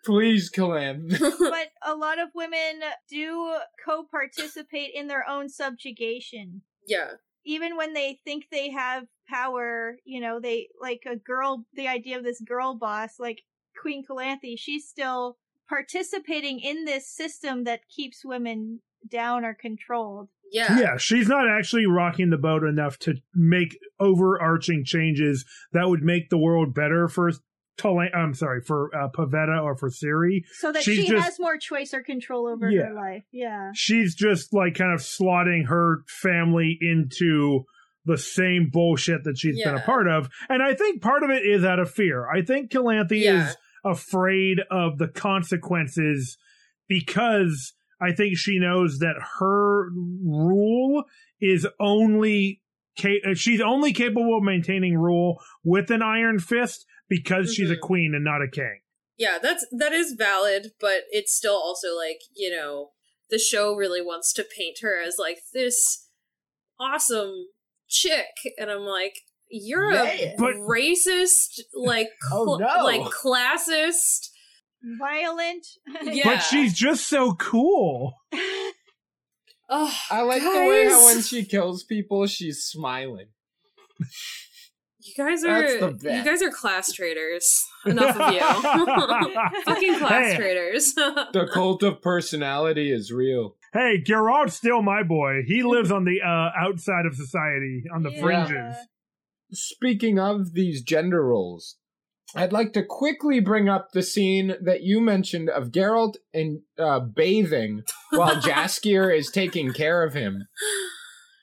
Please, Kalan. <laughs> but a lot of women do co-participate in their own subjugation. yeah. Even when they think they have power, you know, they like a girl, the idea of this girl boss, like Queen Calanthe, she's still participating in this system that keeps women down or controlled. Yeah. Yeah, she's not actually rocking the boat enough to make overarching changes that would make the world better for Tola- I'm sorry, for uh, Pavetta or for Ciri. So that She's she just- has more choice or control over Yeah. her life. Yeah. She's just like kind of slotting her family into the same bullshit that she's been a part of. And I think part of it is out of fear. I think Calanthe Yeah. is afraid of the consequences because I think she knows that her rule is only she's only capable of maintaining rule with an iron fist because she's a Mhm. queen and not a king. Yeah, that's that is valid, but it's still also like, you know, the show really wants to paint her as like this awesome chick and I'm like you're Yeah. a But- racist, like <laughs> Oh, no. like classist. Violent. <laughs> Yeah. But she's just so cool. <laughs> Oh, I like the way how when she kills people, she's smiling. You guys are you guys are class traders. Enough of you. <laughs> Fucking class Hey. traders. The cult of personality is real. Hey, Geralt's still my boy. He lives on the uh, outside of society, on the Yeah. fringes. Speaking of these gender roles, I'd like to quickly bring up the scene that you mentioned of Geralt in uh, bathing while <laughs> Jaskier is taking care of him.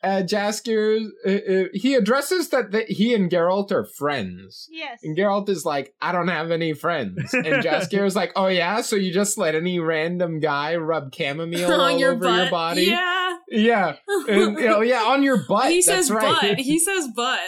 Uh, Jaskier, uh, uh, he addresses that, that he and Geralt are friends. Yes. And Geralt is like, I don't have any friends. And Jaskier is like, Oh yeah, so you just let any random guy rub chamomile <laughs> all on your over butt. your body? Yeah. Yeah. And, you <laughs> know, yeah, on your butt. he says right. butt. <laughs> He says butt.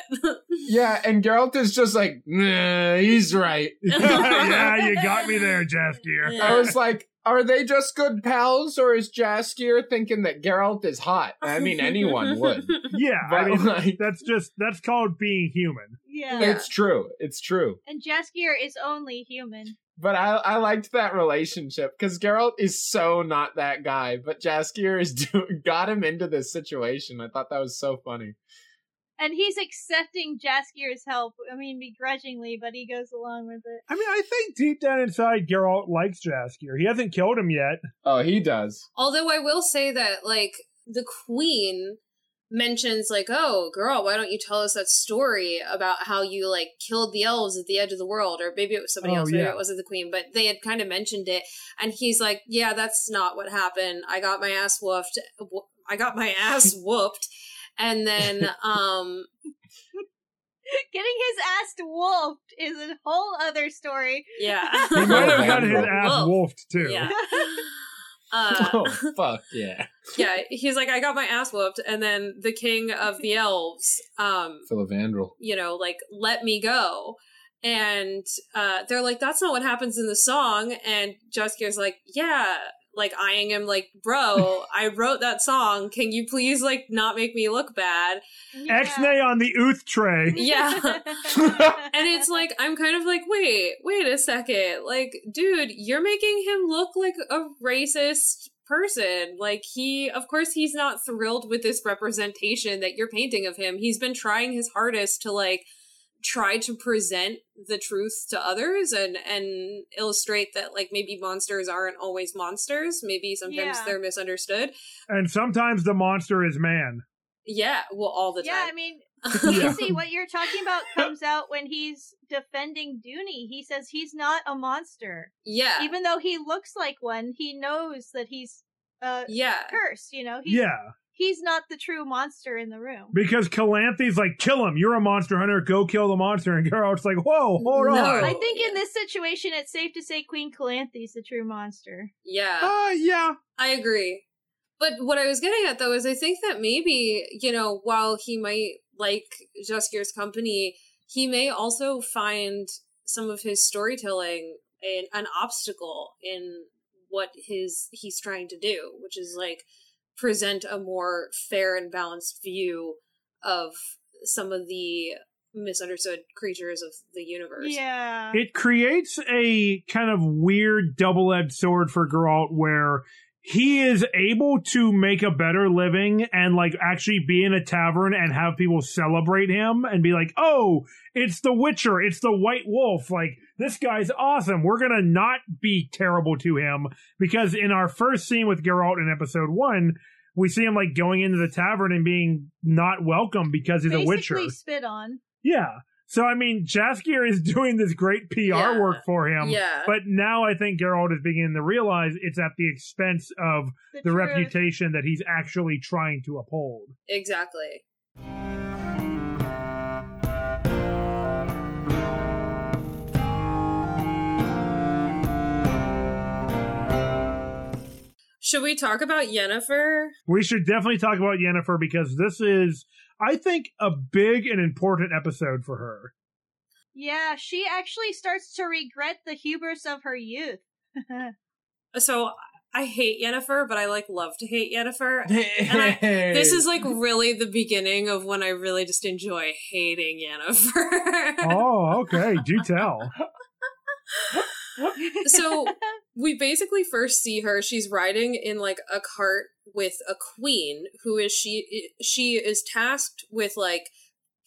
Yeah, and Geralt is just like, nah, he's right. yeah, you got me there, Jaskier. I was like, are they just good pals, or is Jaskier thinking that Geralt is hot? <laughs> I mean, anyone would. <laughs> Yeah, But, I mean, like, that's just that's called being human. Yeah. Yeah. it's true. It's true. And Jaskier is only human. But I, I liked that relationship because Geralt is so not that guy, but Jaskier is <laughs> doing got him into this situation. I thought that was so funny. And he's accepting Jaskier's help. I mean, begrudgingly, but he goes along with it. I mean, I think deep down inside, Geralt likes Jaskier. He hasn't killed him yet. Oh, he does. Although I will say that, like, the queen mentions, like, oh, girl, why don't you tell us that story about how you, like, killed the elves at the edge of the world? Or maybe it was somebody Oh, else, maybe yeah. it wasn't the queen, but they had kind of mentioned it. And he's like, yeah, that's not what happened. I got my ass whooped. I got my ass <laughs> whooped. And then, <laughs> um, Getting his ass wolfed is a whole other story. yeah. <laughs> He might have gotten his <laughs> ass wolfed too. Yeah. Uh, oh fuck yeah, yeah, he's like, I got my ass whooped, and then the king of the elves, um, Filavandrel. you know, like, let me go. And uh, they're like, that's not what happens in the song. And Jaskier's like, yeah, like eyeing him like, bro, <laughs> I wrote that song. Can you please like not make me look bad? X-nay on the ooth tray. Yeah. <laughs> And it's like, I'm kind of like, wait, wait a second. Like, dude, you're making him look like a racist person. Like, he, of course, he's not thrilled with this representation that you're painting of him. He's been trying his hardest to, like, try to present the truth to others and and illustrate that like maybe monsters aren't always monsters maybe sometimes Yeah. they're misunderstood And sometimes the monster is man. yeah well all the yeah, I mean, <laughs> Yeah. see what you're talking about comes out when he's defending Duny. He says he's not a monster, yeah even though he looks like one. He knows that he's uh yeah cursed. You know, he's, Yeah, he's not the true monster in the room. because Calanthe's like, kill him. You're a monster hunter. Go kill the monster. And Geralt's like, whoa, hold No. on. I think in this situation, it's safe to say Queen Calanthe's the true monster. yeah Uh, yeah. I agree. But what I was getting at though is I think that maybe, you know, while he might like Jaskier's company, he may also find some of his storytelling an, an obstacle in what his he's trying to do, which is like present a more fair and balanced view of some of the misunderstood creatures of the universe. Yeah. It creates a kind of weird double edged sword for Geralt where he is able to make a better living and like actually be in a tavern and have people celebrate him and be like, oh, it's the Witcher, it's the White Wolf. Like, this guy's awesome. We're gonna not be terrible to him because in our first scene with Geralt in episode one, we see him like going into the tavern and being not welcome because he's a Witcher. Spit on. Yeah. So I mean, Jaskier is <laughs> doing this great PR Yeah. work for him. Yeah. But now I think Geralt is beginning to realize it's at the expense of the truth. reputation that he's actually trying to uphold. Exactly. Should we talk about Yennefer? We should definitely talk about Yennefer because this is, I think, a big and important episode for her. Yeah, she actually starts to regret the hubris of her youth. <laughs> So I hate Yennefer, but I like love to hate Yennefer. <laughs> I- This is like <laughs> really the beginning of when I really just enjoy hating Yennefer. Oh, okay. Do tell. So <laughs> we basically first see her she's riding in like a cart with a queen who is she she is tasked with like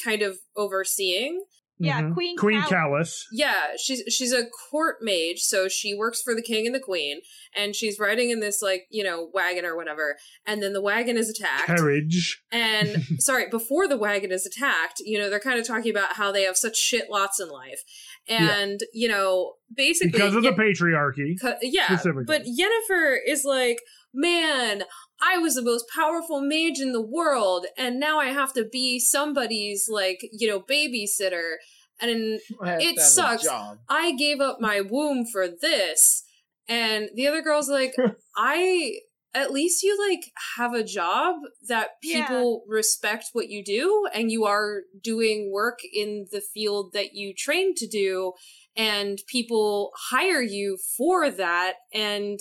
kind of overseeing yeah, Mhm. Queen Queen Cal- Kalis. yeah she's she's a court mage so she works for the king and the queen and she's riding in this like you know wagon or whatever and then the wagon is attacked Carriage. and <laughs> sorry, before the wagon is attacked, you know, they're kind of talking about how they have such shit lots in life. And, you know, basically Because of the patriarchy. yeah, specifically. but Yennefer is like, "Man, I was the most powerful mage in the world and now I have to be somebody's like, you know, babysitter." And it sucks. I gave up my womb for this. And the other girl's like, <laughs> I at least you like have a job that Yeah. people respect what you do and you are doing work in the field that you trained to do and people hire you for that and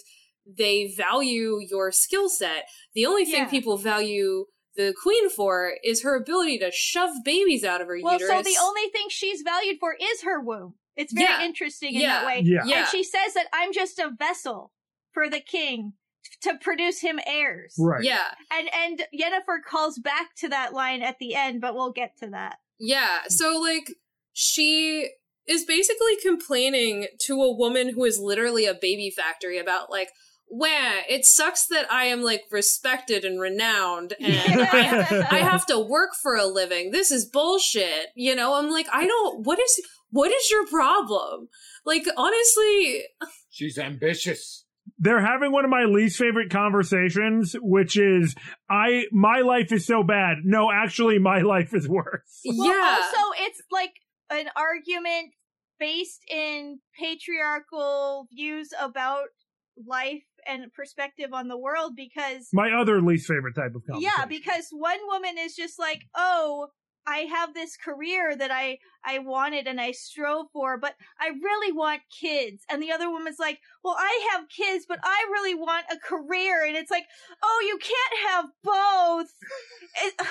they value your skill set. The only thing Yeah. people value the queen for is her ability to shove babies out of her Well, uterus. so the only thing she's valued for is her womb. It's very Yeah. interesting in Yeah. that way. Yeah. Yeah. And she says that I'm just a vessel for the king to produce him heirs. Right. Yeah. And and Yennefer calls back to that line at the end, but we'll get to that. Yeah. So like she is basically complaining to a woman who is literally a baby factory about like Wah, it sucks that I am like respected and renowned <laughs> and I, I have to work for a living. This is bullshit. You know, I'm like, I don't what is what is your problem? Like honestly, She's ambitious. They're having one of my least favorite conversations, which is I my life is so bad. No, actually my life is worse. <laughs> Well, yeah. also it's like an argument based in patriarchal views about life and perspective on the world because My other least favorite type of conversation. yeah because one woman is just like oh i have this career that i i wanted and i strove for but i really want kids. And the other woman's like well i have kids but i really want a career. And it's like oh you can't have both. It, <sighs>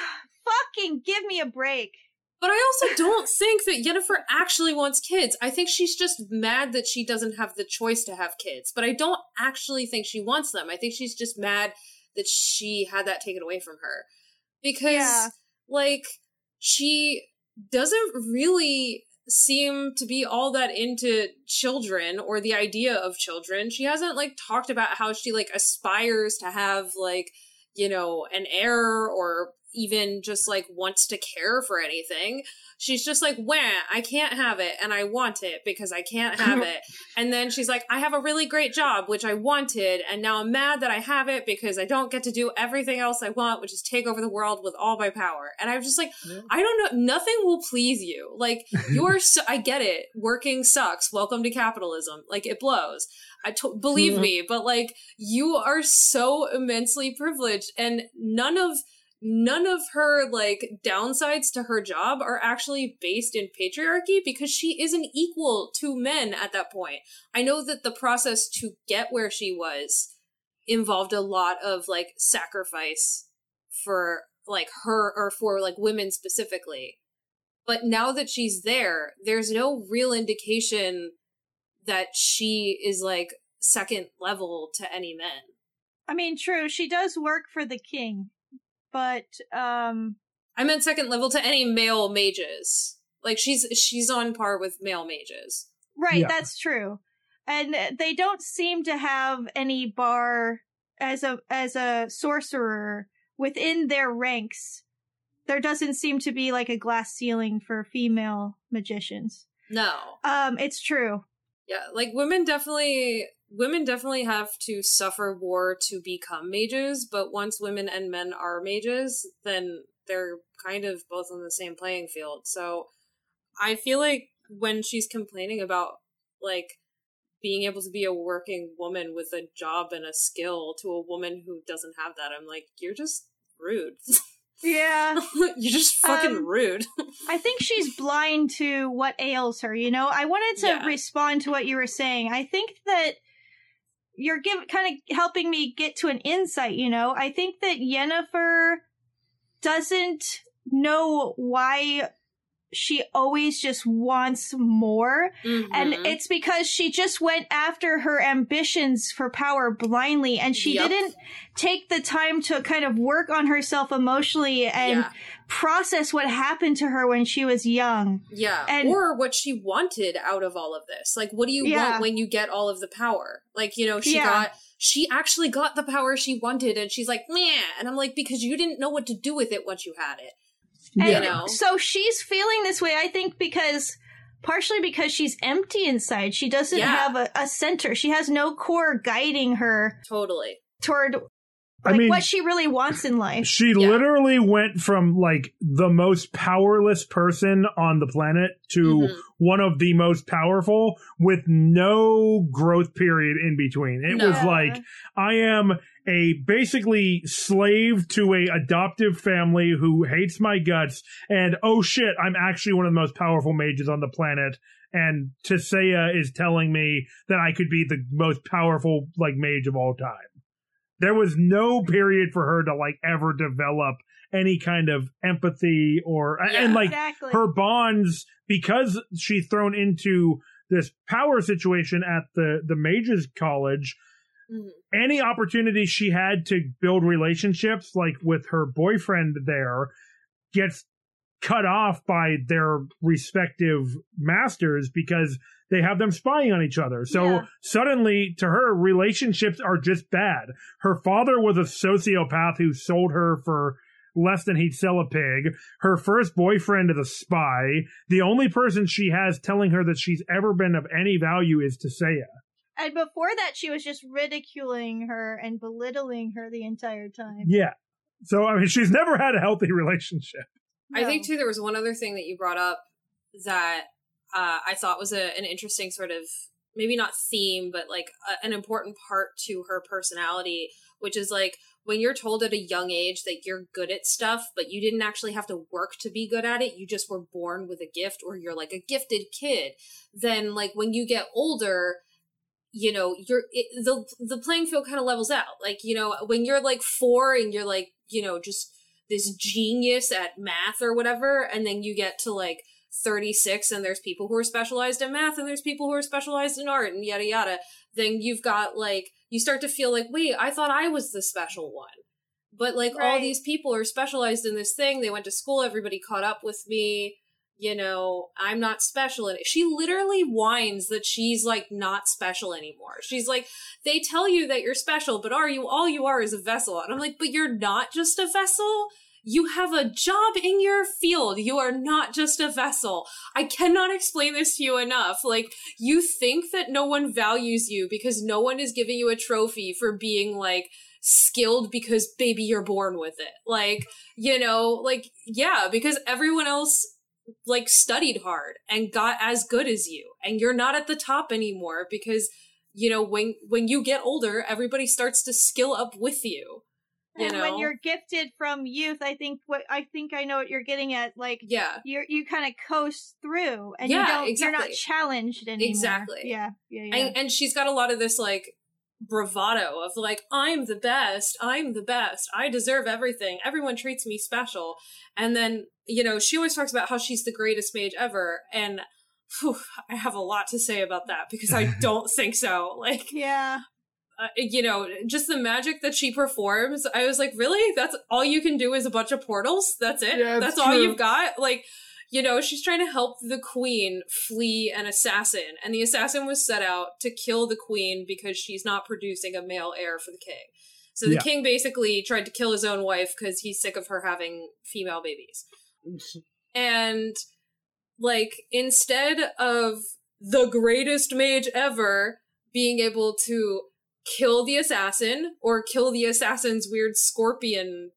fucking give me a break But I also don't think that Yennefer actually wants kids. I think she's just mad that she doesn't have the choice to have kids. But I don't actually think she wants them. I think she's just mad that she had that taken away from her. Because, Yeah. like, she doesn't really seem to be all that into children or the idea of children. She hasn't, like, talked about how she, like, aspires to have, like, you know, an heir or even just like wants to care for anything. She's just like, wah, I can't have it and I want it because I can't have <laughs> it. and then she's like, I have a really great job, which I wanted, and now I'm mad that I have it because I don't get to do everything else I want, which is take over the world with all my power. And I'm just like, Yeah. I don't know, nothing will please you. Like, you're so, I get it. Working sucks. Welcome to capitalism. Like, it blows. I to- believe <laughs> me, but like, you are so immensely privileged, and none of none of her like downsides to her job are actually based in patriarchy because she isn't equal to men at that point. I know that the process to get where she was involved a lot of like sacrifice for like her or for like women specifically. But now that she's there, there's no real indication that she is like second level to any men. I mean, true, she does work for the king, but um I meant second level to any male mages. Like she's she's on par with male mages. right, Yeah. that's true. And they don't seem to have any bar as a as a sorcerer within their ranks. There doesn't seem to be like a glass ceiling for female magicians. No. Um it's true. Yeah, like women definitely women definitely have to suffer war to become mages, but once women and men are mages, then they're kind of both on the same playing field. So I feel like when she's complaining about like being able to be a working woman with a job and a skill to a woman who doesn't have that, I'm like, you're just rude. <laughs> Yeah. you're just fucking Um, rude. I think she's blind to what ails her, you know? I wanted to Yeah. respond to what you were saying. I think that you're give, kind of helping me get to an insight, you know? I think that Yennefer doesn't know why she always just wants more. And Mhm. it's because she just went after her ambitions for power blindly and she Yep. didn't take the time to kind of work on herself emotionally and yeah. process what happened to her when she was young. Yeah, And- or what she wanted out of all of this. Like, what do you Yeah. want when you get all of the power? Like, you know, she Yeah. got, she actually got the power she wanted, and she's like, meh. And I'm like, because you didn't know what to do with it once you had it. And You know? so she's feeling this way, I think, because partially because she's empty inside. She doesn't Yeah. have a, a center. She has no core guiding her Totally. toward I like mean, what she really wants in life. She Yeah. literally went from like the most powerless person on the planet to Mhm. one of the most powerful with no growth period in between. It was like I am a basically slave to a adoptive family who hates my guts and oh shit, I'm actually one of the most powerful mages on the planet and Tissaia is telling me that I could be the most powerful like mage of all time. There was no period for her to like ever develop any kind of empathy or Yeah. and like exactly. her bonds because she's thrown into this power situation at the the mages college Mhm. any opportunity she had to build relationships like with her boyfriend there gets cut off by their respective masters because they have them spying on each other. So Yeah. suddenly to her relationships are just bad. Her father was a sociopath who sold her for less than he'd sell a pig. Her first boyfriend is a spy. The only person she has telling her that she's ever been of any value is Tissaia. And before that, she was just ridiculing her and belittling her the entire time. Yeah. So I mean she's never had a healthy <laughs> relationship. I think too there was one other thing that you brought up that uh, I thought was a, an interesting sort of maybe not theme, but like a, an important part to her personality, which is like when you're told at a young age that you're good at stuff, but you didn't actually have to work to be good at it, you just were born with a gift, or you're like a gifted kid. Then like when you get older, you know you're it, the the playing field kind of levels out. Like you know when you're like four and you're like you know just this genius at math or whatever and then you get to like 36 and there's people who are specialized in math and there's people who are specialized in art and yada yada then you've got like you start to feel like wait i thought i was the special one. But like all these people are specialized in this thing. They went to school. Everybody caught up with me you know i'm not special and she literally whines that she's like not special anymore she's like they tell you that you're special but are you all you are is a vessel and i'm like but you're not just a vessel you have a job in your field. You are not just a vessel. I cannot explain this to you enough. Like, you think that no one values you because no one is giving you a trophy for being like skilled because baby you're born with it. Like, you know, like, yeah, because everyone else like studied hard and got as good as you and you're not at the top anymore because you know when when you get older everybody starts to skill up with you you and know when you're gifted from youth, I think what I think I know what you're getting at. Like yeah you're you kind of coast through, and Yeah, you don't. You're not challenged anymore. Exactly. Yeah. Yeah. Yeah. and, and she's got a lot of this like bravado of like i'm the best i'm the best i deserve everything everyone treats me special. And then you know she always talks about how she's the greatest mage ever and phew, i have a lot to say about that because i <laughs> don't think so. Like yeah. uh, you know just the magic that she performs i was like really? That's all you can do is a bunch of portals? That's it? Yeah, it's that's all you've got? Like you know she's trying to help the queen flee an assassin and the assassin was set out to kill the queen because she's not producing a male heir for the king so the Yeah. king basically tried to kill his own wife because he's sick of her having female babies and like instead of the greatest mage ever being able to kill the assassin or kill the assassin's weird scorpion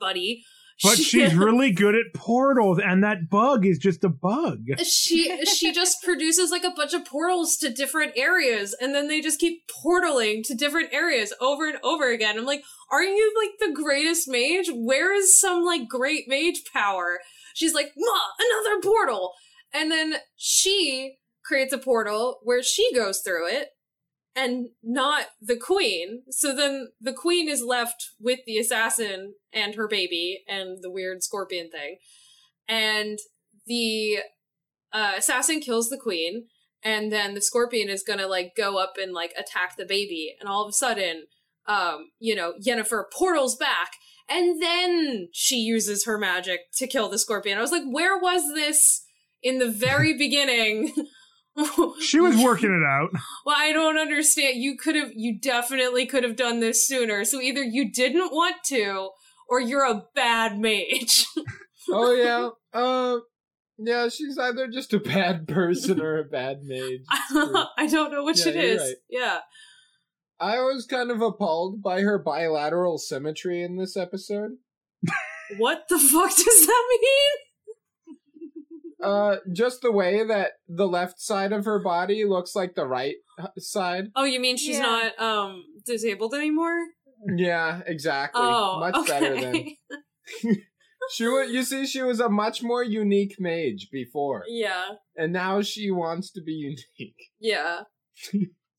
buddy But she- she's <laughs> really good at portals, and that bug is just a bug. she she just <laughs> produces like a bunch of portals to different areas and then they just keep portaling to different areas over and over again. I'm like are you like the greatest mage? Where is some like great mage power? She's like ma another portal! And then she creates a portal where she goes through it and not the queen. So then the queen is left with the assassin and her baby and the weird scorpion thing. And the uh, assassin kills the queen and then the scorpion is gonna like go up and like attack the baby. And all of a sudden um you know Yennefer portals back and then she uses her magic to kill the scorpion. I was like where was this in the very <laughs> beginning She <laughs> was working it out. well i don't understand you could have you definitely could have done this sooner so either you didn't want to or you're a bad mage <laughs> oh yeah. Uh yeah, she's either just a bad person or a bad mage. <laughs> I don't know which Yeah, it right. Yeah. I was kind of appalled by her bilateral symmetry in this episode. What the fuck does that mean? Uh, just the way that the left side of her body looks like the right side. Oh, you mean she's Yeah. not um disabled anymore? Yeah, exactly. Oh, much okay. better than <laughs> <laughs> she was. You see, she was a much more unique mage before, yeah. and now she wants to be <laughs> unique. Yeah.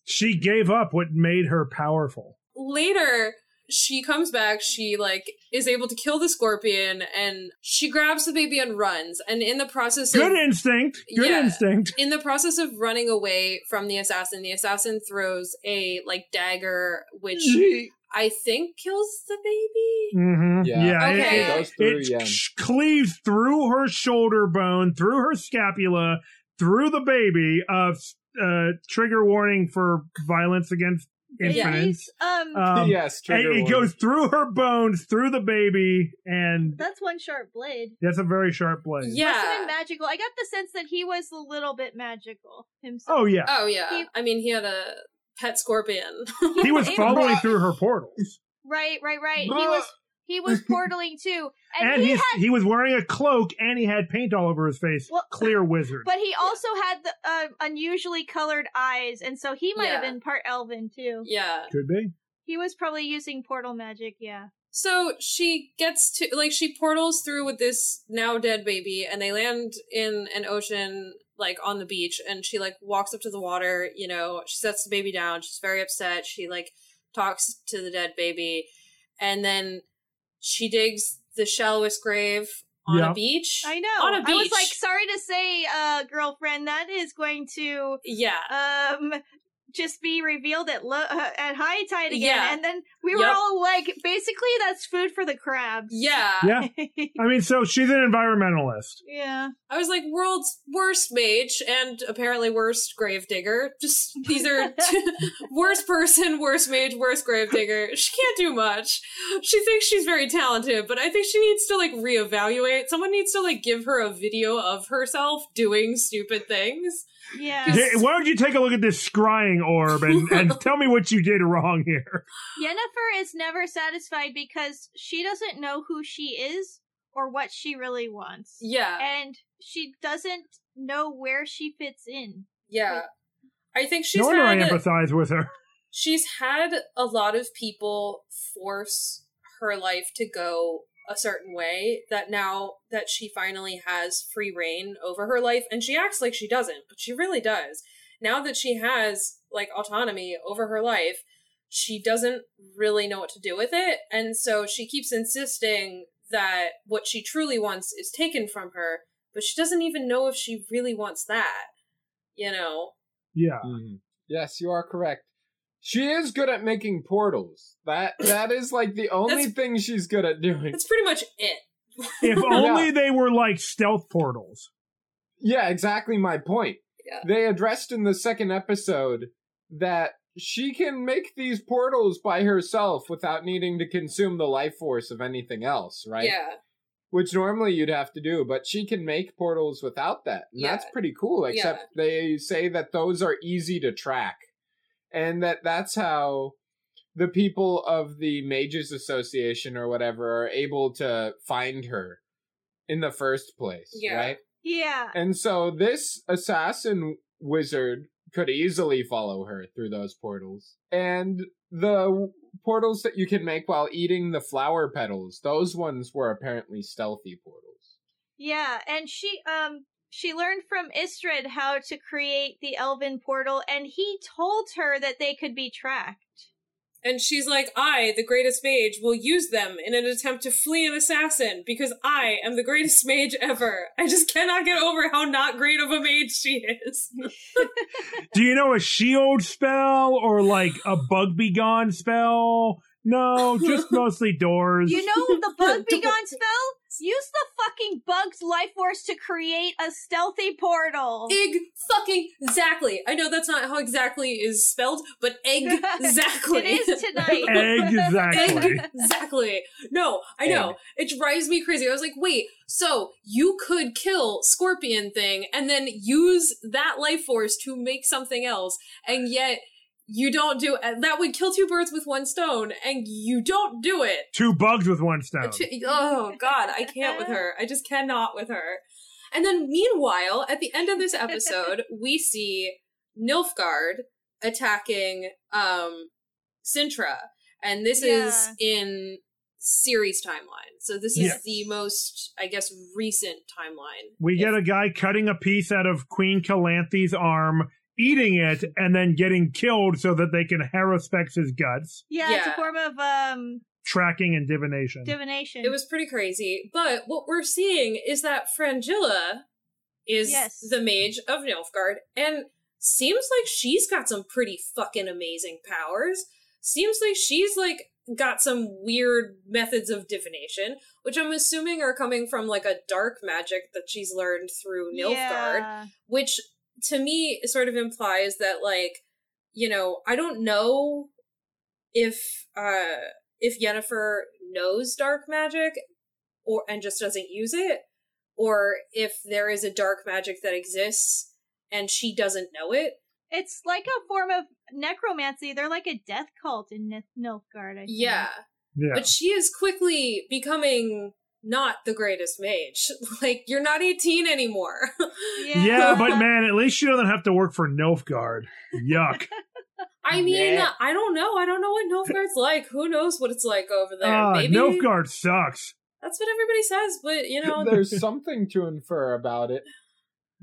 She gave up what made her powerful. Later, she comes back. She like is able to kill the scorpion and she grabs the baby and runs. And in the process Good of instinct. Good Yeah. instinct. in the process of running away from the assassin, the assassin throws a like dagger, which I think kills the baby. Mm-hmm. Yeah. Yeah. Okay. It goes through It, Yen. sh- cleaves through her shoulder bone, through her scapula, through the baby. Uh, uh, trigger warning for violence against Yeah. infants. Um, Um, yes, and trigger it warning. goes through her bones, through the baby, and that's one sharp blade. that's a very sharp blade. Must have Yeah. been magical. I got the sense that he was a little bit magical himself. Oh yeah, Oh yeah. He- I mean, he had a pet scorpion. he was <laughs> following through her portals, Right, right, right. He was he was <laughs> portaling too, and, and he had. he was wearing a cloak, and he had paint all over his face. Well- Clear <laughs> wizard. But he also had the uh, unusually colored eyes, and so he might have been part elven too. yeah. Could be. He was probably using portal magic. Yeah. So she gets to like she portals through with this now dead baby and they land in an ocean like on the beach and she like walks up to the water, you know, she sets the baby down, she's very upset, she like talks to the dead baby and then she digs the shallowest grave on Yeah. a beach. I know. On a beach. I was like, sorry to say, uh, girlfriend, that is going to yeah. um just be revealed at lo- uh, at high tide again. Yeah. And then we were Yep. all like, basically, that's food for the crabs. Yeah. Yeah. I mean, so she's an environmentalist. yeah. I was like, world's worst mage and apparently worst gravedigger. Just these are <laughs> worst person, worst mage, worst gravedigger. She can't do much. She thinks she's very talented, but I think she needs to like reevaluate. Someone needs to like give her a video of herself doing stupid things. Yeah. Why don't you take a look at this scrying orb and, and <laughs> tell me what you did wrong here? Yennefer is never satisfied because she doesn't know who she is or what she really wants. Yeah, And she doesn't know where she fits in. yeah. I think she's no wonder I had empathize with her. she's had a lot of people force her life to go a certain way that now that she finally has free reign over her life and she acts like she doesn't but she really does now that she has like autonomy over her life she doesn't really know what to do with it and so she keeps insisting that what she truly wants is taken from her but she doesn't even know if she really wants that you know Yeah. Mhm. Yes, you are correct. She is good at making portals. That that is like the only That's- thing she's good at doing. that's pretty much it If <laughs> only they were like stealth portals. Yeah, exactly my point. Yeah. They addressed in the second episode that she can make these portals by herself without needing to consume the life force of anything else, right? yeah Which normally you'd have to do, but she can make portals without that. And that's pretty cool, except Yeah. they say that those are easy to track. And that that's how the people of the Mages Association or whatever are able to find her in the first place, Yeah. right? Yeah. And so this assassin wizard could easily follow her through those portals. And the portals that you can make while eating the flower petals, those ones were apparently stealthy portals. Yeah, and she um she learned from Istredd how to create the elven portal and he told her that they could be tracked. And she's like, I, the greatest mage, will use them in an attempt to flee an assassin because I am the greatest <laughs> mage ever. I just cannot get over how not great of a mage she is. <laughs> Do you know a shield spell or like a bug be gone spell? No, just <laughs> mostly doors. You know the bug be gone spell? Use the fucking bug's life force to create a stealthy portal. egg fucking exactly. I know that's not how exactly is spelled, but egg <laughs> exactly. It is tonight. <laughs> egg exactly. exactly. No, I know. It drives me crazy. I was like, wait, so you could kill Scorpion Thing and then use that life force to make something else, and yet you don't do that would kill two birds with one stone, and you don't do it. Two bugs with one stone. Oh god, I can't with her. I just cannot with her. And then meanwhile, at the end of this episode, <laughs> we see Nilfgaard attacking um Cintra. And this is in Ciri's timeline. So this is Yes. the most, I guess, recent timeline. We get a guy cutting a piece out of Queen Calanthe's arm, eating it, and then getting killed so that they can haruspex his guts. Yeah, it's a form of um tracking and divination. Divination. It was pretty crazy. But what we're seeing is that Fringilla is Yes. the mage of Nilfgaard and seems like she's got some pretty fucking amazing powers. Seems like she's like got some weird methods of divination, which I'm assuming are coming from like a dark magic that she's learned through Nilfgaard Yeah. which to me sort of implies that like you know i don't know if uh if Yennefer knows dark magic or and just doesn't use it or if there is a dark magic that exists and she doesn't know it It's like a form of necromancy. They're like a death cult in Nith- Nilfgaard. I think. yeah yeah. but she is quickly becoming not the greatest mage <laughs> like you're not 18 anymore <laughs> Yeah. yeah, but <laughs> man, at least you don't have to work for Nilfgaard. Yuck. i mean Yeah. i don't know i don't know what Nilfgaard's like who knows what it's like over there Ah, maybe Nilfgaard sucks. That's what everybody says, but you know, There's something to infer about it.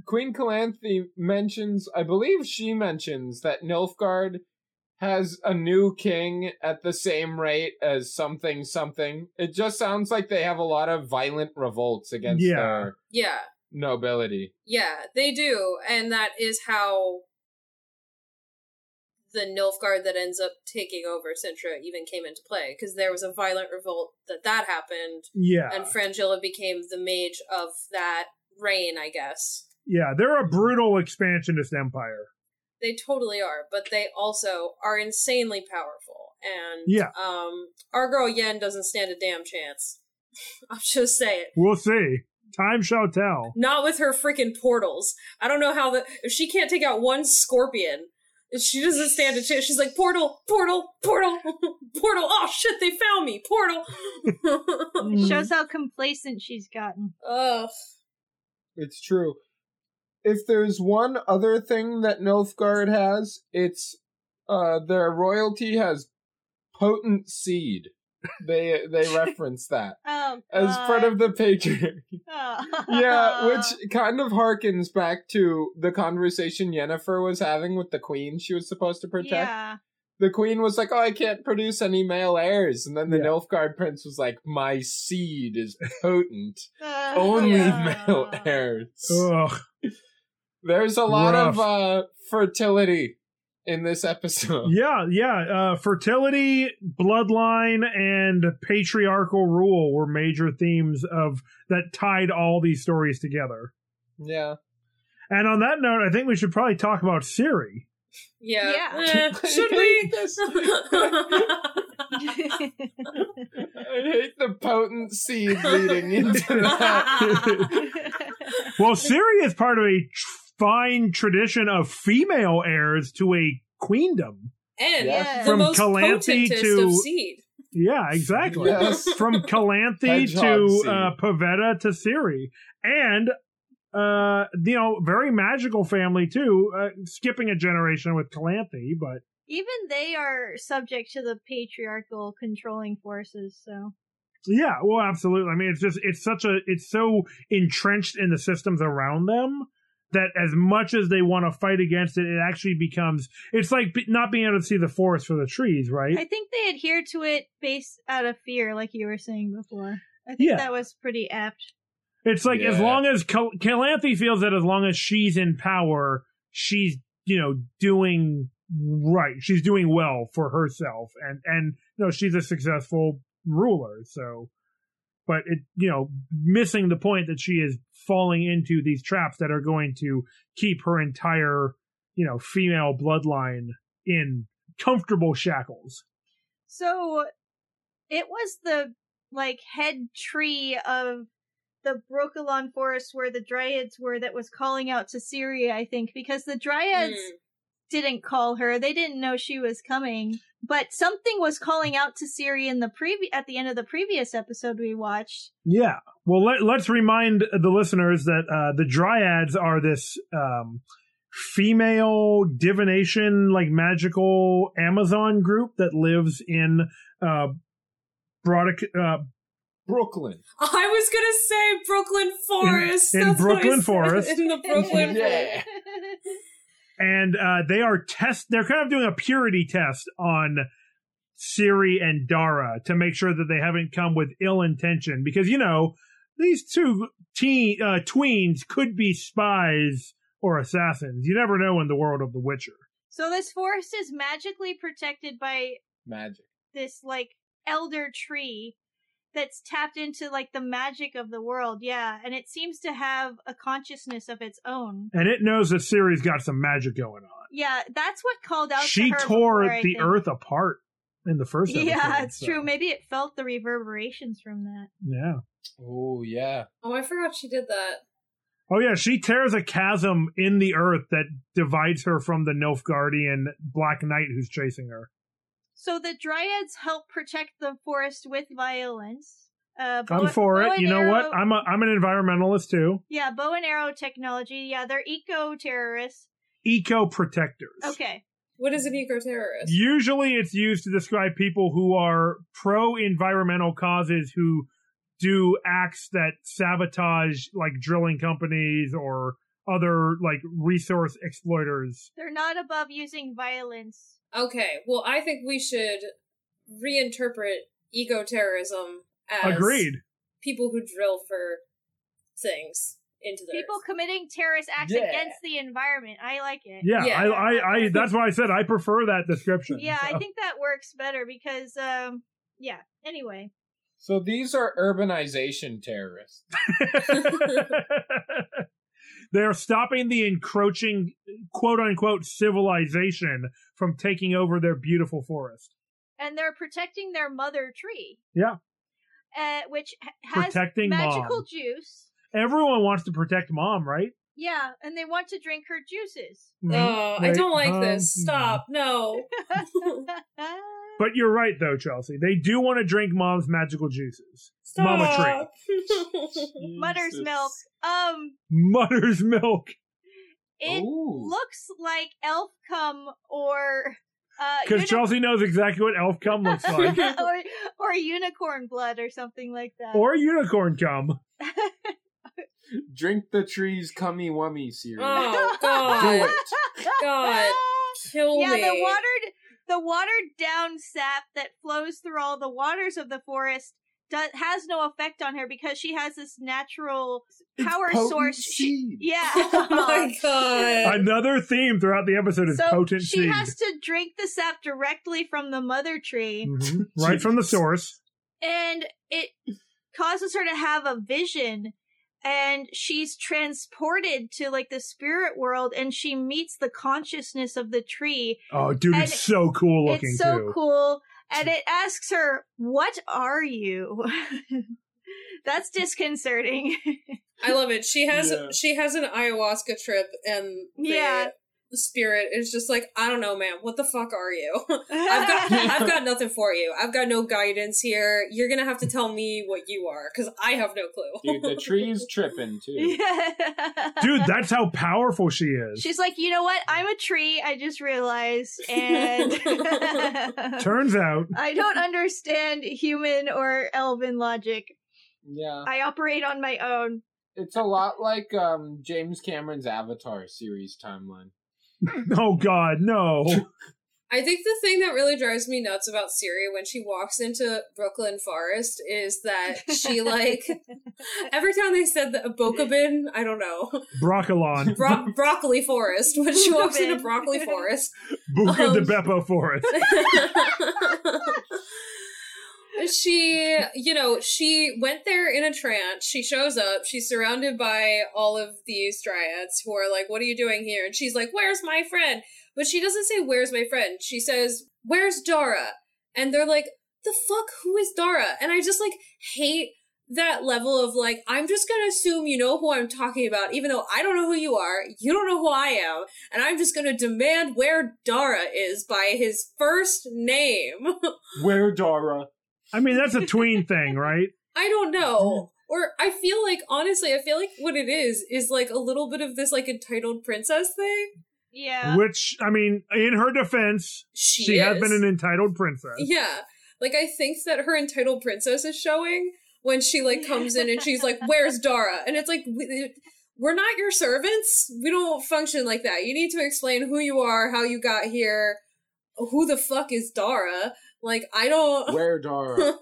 Queen Calanthe mentions, I believe she mentions that Nilfgaard has a new king at the same rate as something something. It just sounds like they have a lot of violent revolts against Yeah. their yeah, nobility. yeah, they do, and that is how the Nilfgaard that ends up taking over Cintra even came into play because there was a violent revolt that that happened, Yeah. and Fringilla became the mage of that reign, I guess. Yeah, they're a brutal expansionist empire. They totally are, but they also are insanely powerful. And Yeah. um, our girl Yen doesn't stand a damn chance. <laughs> I'll just say it. We'll see. Time shall tell. Not with her freaking portals. I don't know how the if she can't take out one scorpion, she doesn't stand a chance. She's like portal, portal, portal, <laughs> portal. Oh shit, they found me. Portal. It <laughs> shows how complacent she's gotten. Ugh. It's true. If there's one other thing that Nilfgaard has, it's uh their royalty has potent seed. They they <laughs> reference that <laughs> Oh, as part of the patriarchy. Oh. yeah, <laughs> which kind of harkens back to the conversation Yennefer was having with the queen she was supposed to protect. Yeah. The queen was like, "Oh, I can't produce any male heirs," and then the Yeah. Nilfgaard prince was like, "My seed is potent, Uh, only Yeah. male heirs." Ugh. There's a lot of uh, fertility in this episode. <laughs> Yeah, yeah. Uh, fertility, bloodline, and patriarchal rule were major themes of that tied all these stories together. Yeah. And on that note, I think we should probably talk about Ciri. Yeah. Yeah. Eh, <laughs> should we? <laughs> I hate the potent seed leading into that. Well, Ciri is part of a tr- fine tradition of female heirs to a queendom. and Yes. the From most Calanthe to- of seed. Yeah, exactly. Yes. From Calanthe to uh, Pavetta to Ciri. And, uh, you know, very magical family too, uh, skipping a generation with Calanthe, but Even they are subject to the patriarchal controlling forces, so. Yeah, well, absolutely. I mean, it's just it's such a it's so entrenched in the systems around them that as much as they want to fight against it, it actually becomes it's like not being able to see the forest for the trees, right? I think they adhere to it based out of fear, like you were saying before. I think Yeah. that was pretty apt. It's like as long as Cal- Calanthe feels that as long as she's in power, she's you know doing right. She's doing well for herself, and and you know she's a successful ruler. So, but it you know missing the point that she is falling into these traps that are going to keep her entire you know female bloodline in comfortable shackles. So it was the like head tree of the Brokilon forest where the dryads were that was calling out to Ciri, I think, because the dryads Hmm. didn't call her. They didn't know she was coming. But something was calling out to Ciri in the previ- at the end of the previous episode we watched. Yeah. Well, let, let's remind the listeners that uh, the Dryads are this um, female divination, like magical Amazon group that lives in uh, Brodick, uh, Brooklyn. I was gonna say Brooklyn Forest. in That's what Brooklyn Forest. <laughs> In the Brooklyn <laughs> Yeah. <laughs> Forest. and uh, they are test. They're kind of doing a purity test on Ciri and Dara to make sure that they haven't come with ill intention because you know these two teen uh, tweens could be spies or assassins. You never know in the world of The Witcher. So this forest is magically protected by Magic. this like elder tree that's tapped into like the magic of the world. Yeah, and it seems to have a consciousness of its own. And it knows that Ciri's got some magic going on. Yeah, that's what called out. She to her tore before, the think. earth apart in the first episode. Yeah, it's so, true. Maybe it felt the reverberations from that. Yeah. Oh yeah. Oh, I forgot she did that. Oh yeah, she tears a chasm in the earth that divides her from the Nilfgaardian Black Knight who's chasing her. So the dryads help protect the forest with violence. Uh, bow- I'm for it. You know what? I'm a I'm an environmentalist too. yeah, bow and arrow technology. Yeah, they're eco terrorists. Eco protectors. Okay. What is an eco terrorist? Usually it's used to describe people who are pro environmental causes who do acts that sabotage like drilling companies or other like resource exploiters. They're not above using violence. Okay, well, I think we should reinterpret eco terrorism as Agreed. people who drill for things into the People earth. committing terrorist acts Yeah. against the environment. I like it. Yeah, Yeah. I, I, I <laughs> that's why I said I prefer that description. Yeah, I think that works better because, um, yeah. Anyway, So these are urbanization terrorists. <laughs> <laughs> They're stopping the encroaching quote unquote civilization from taking over their beautiful forest. and they're protecting their mother tree. Yeah. Uh, which has Protecting magical mom. juice. Everyone wants to protect mom, right? Yeah, and they want to drink her juices. Mhm. Oh, I don't like Um, this. Stop. No. <laughs> <laughs> But you're right though, Chelsea. They do want to drink mom's magical juices. Stop. Mama Mother's <laughs> Jesus. milk. Um, Mother's milk. it Ooh. looks like elf cum or uh, Because uni- Chelsea knows exactly what elf cum looks like. or or unicorn blood or something like that. or unicorn cum. Drink the tree's cummy wummy series. Oh, Do God. it. God. Kill yeah, me. the watered the watered down sap that flows through all the waters of the forest does, has no effect on her because she has this natural power potent source. She, yeah. <laughs> Oh my <laughs> god. Another theme throughout the episode is so potent she seed. has to drink the sap directly from the mother tree, Mhm. <laughs> Right from the source. and it causes her to have a vision. And she's transported to like the spirit world, and she meets the consciousness of the tree, Oh, dude, And it's so cool looking it's so too. cool. And it asks her, What are you? <laughs> That's disconcerting. <laughs> I love it. She has Yeah. she has an ayahuasca trip and the Yeah. Spirit is just like, I don't know, man, what the fuck are you? <laughs> I've got <laughs> I've got nothing for you. I've got no guidance here. You're gonna have to tell me what you are, because I have no clue. Dude, the <laughs> tree's tripping too. Dude, that's how powerful she is. She's like, You know what? I'm a tree. I just realized. And Turns out, I don't understand human or elven logic. Yeah. I operate on my own. It's a lot like um James Cameron's Avatar series timeline. <laughs> oh god, no. I think the thing that really drives me nuts about Ciri when she walks into Brooklyn Forest is that she <laughs> like every time they said the Bokabin, I don't know, Broccolon. <laughs> bro- broccoli forest when she walks into Bookabin. broccoli forest. Buca de Um, Beppo Forest. She, you know, she went there in a trance. She shows up. She's surrounded by all of these dryads who are like, "What are you doing here?" And she's like, "Where's my friend?" But she doesn't say, "Where's my friend?" She says, "Where's Dara?" And they're like, "The fuck? Who is Dara?" And I just like hate that level of like, I'm just gonna assume you know who I'm talking about, even though I don't know who you are, you don't know who I am, and I'm just gonna demand where Dara is by his first name. <laughs> Where Dara? I mean, that's a tween thing, right? <laughs> I don't know. Or I feel like honestly, I feel like what it is is like a little bit of this like entitled princess thing. Yeah. Which, I mean, in her defense, She, she has been an entitled princess. Yeah. Like I think that her entitled princess is showing when she like comes in and she's like, "Where's Dara?" And it's like we're not your servants. We don't function like that. You need to explain who you are, how you got here, who the fuck is Dara? Like I don't. <laughs> Where Dara? <laughs>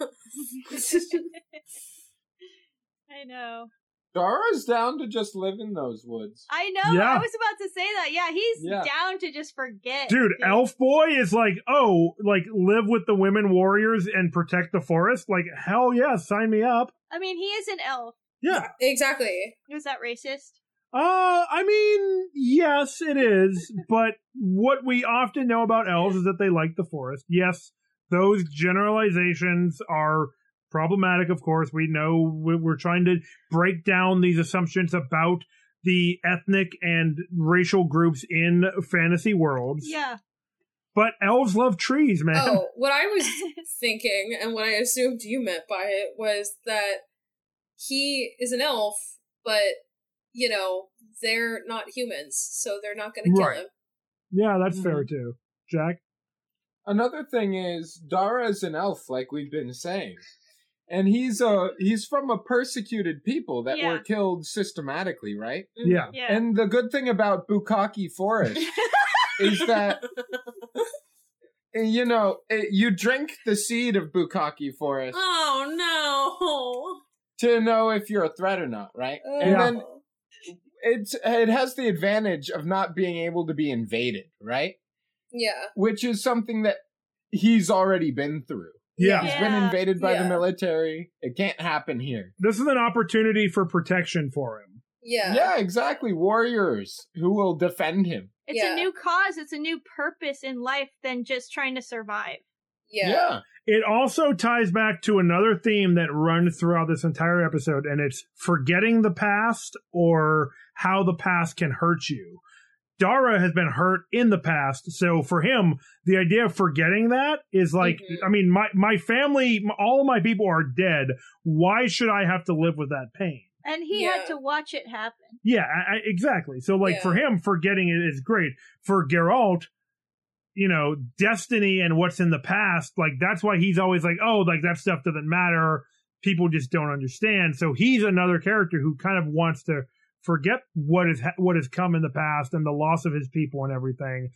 I know. Dara's down to just live in those woods. I know. Yeah. I was about to say that. Yeah, he's Yeah. down to just forget. Dude, Elf Boy is like, oh, like live with the women warriors and protect the forest. Like, hell yeah, sign me up. I mean, he is an elf. Yeah. exactly. Was that racist? Uh, I mean, yes, it is. <laughs> but what we often know about elves is that they like the forest. Yes, those generalizations are problematic, of course. We know we- we're trying to break down these assumptions about the ethnic and racial groups in fantasy worlds. Yeah. But elves love trees, man. Oh, <laughs> what I was <laughs> thinking and what I assumed you meant by it was that he is an elf, but you know they're not humans, so they're not going to kill Right. him. Yeah, that's Mhm. fair too. Jack? Another thing is Dara is an elf, like we've been saying, and he's uh he's from a persecuted people that Yeah. were killed systematically, right? Mhm. Yeah. Yeah. And the good thing about Bukaki Forest <laughs> is that you know it, you drink the seed of Bukaki Forest oh no. to know if you're a threat or not, right? no! And Yeah. then it's it has the advantage of not being able to be invaded, right? Yeah, Which is something that he's already been through. Yeah. He's been invaded by the military. It can't happen here. This is an opportunity for protection for him. yeah, Yeah, exactly. Warriors who will defend him. it's Yeah. a new cause. It's a new purpose in life than just trying to survive. yeah, Yeah. It also ties back to another theme that runs throughout this entire episode, and it's forgetting the past or how the past can hurt you. Dara has been hurt in the past, so for him, the idea of forgetting that is like, Mhm. I mean, my my family, all of my people are dead. Why should I have to live with that pain? And he Yeah. had to watch it happen. Yeah, I, I- exactly. So, like, Yeah. for him, forgetting it is great. For Geralt, you know, destiny and what's in the past, like, that's why he's always like, oh, like, that stuff doesn't matter. People just don't understand. So, he's another character who kind of wants to forget what is what has come in the past and the loss of his people and everything.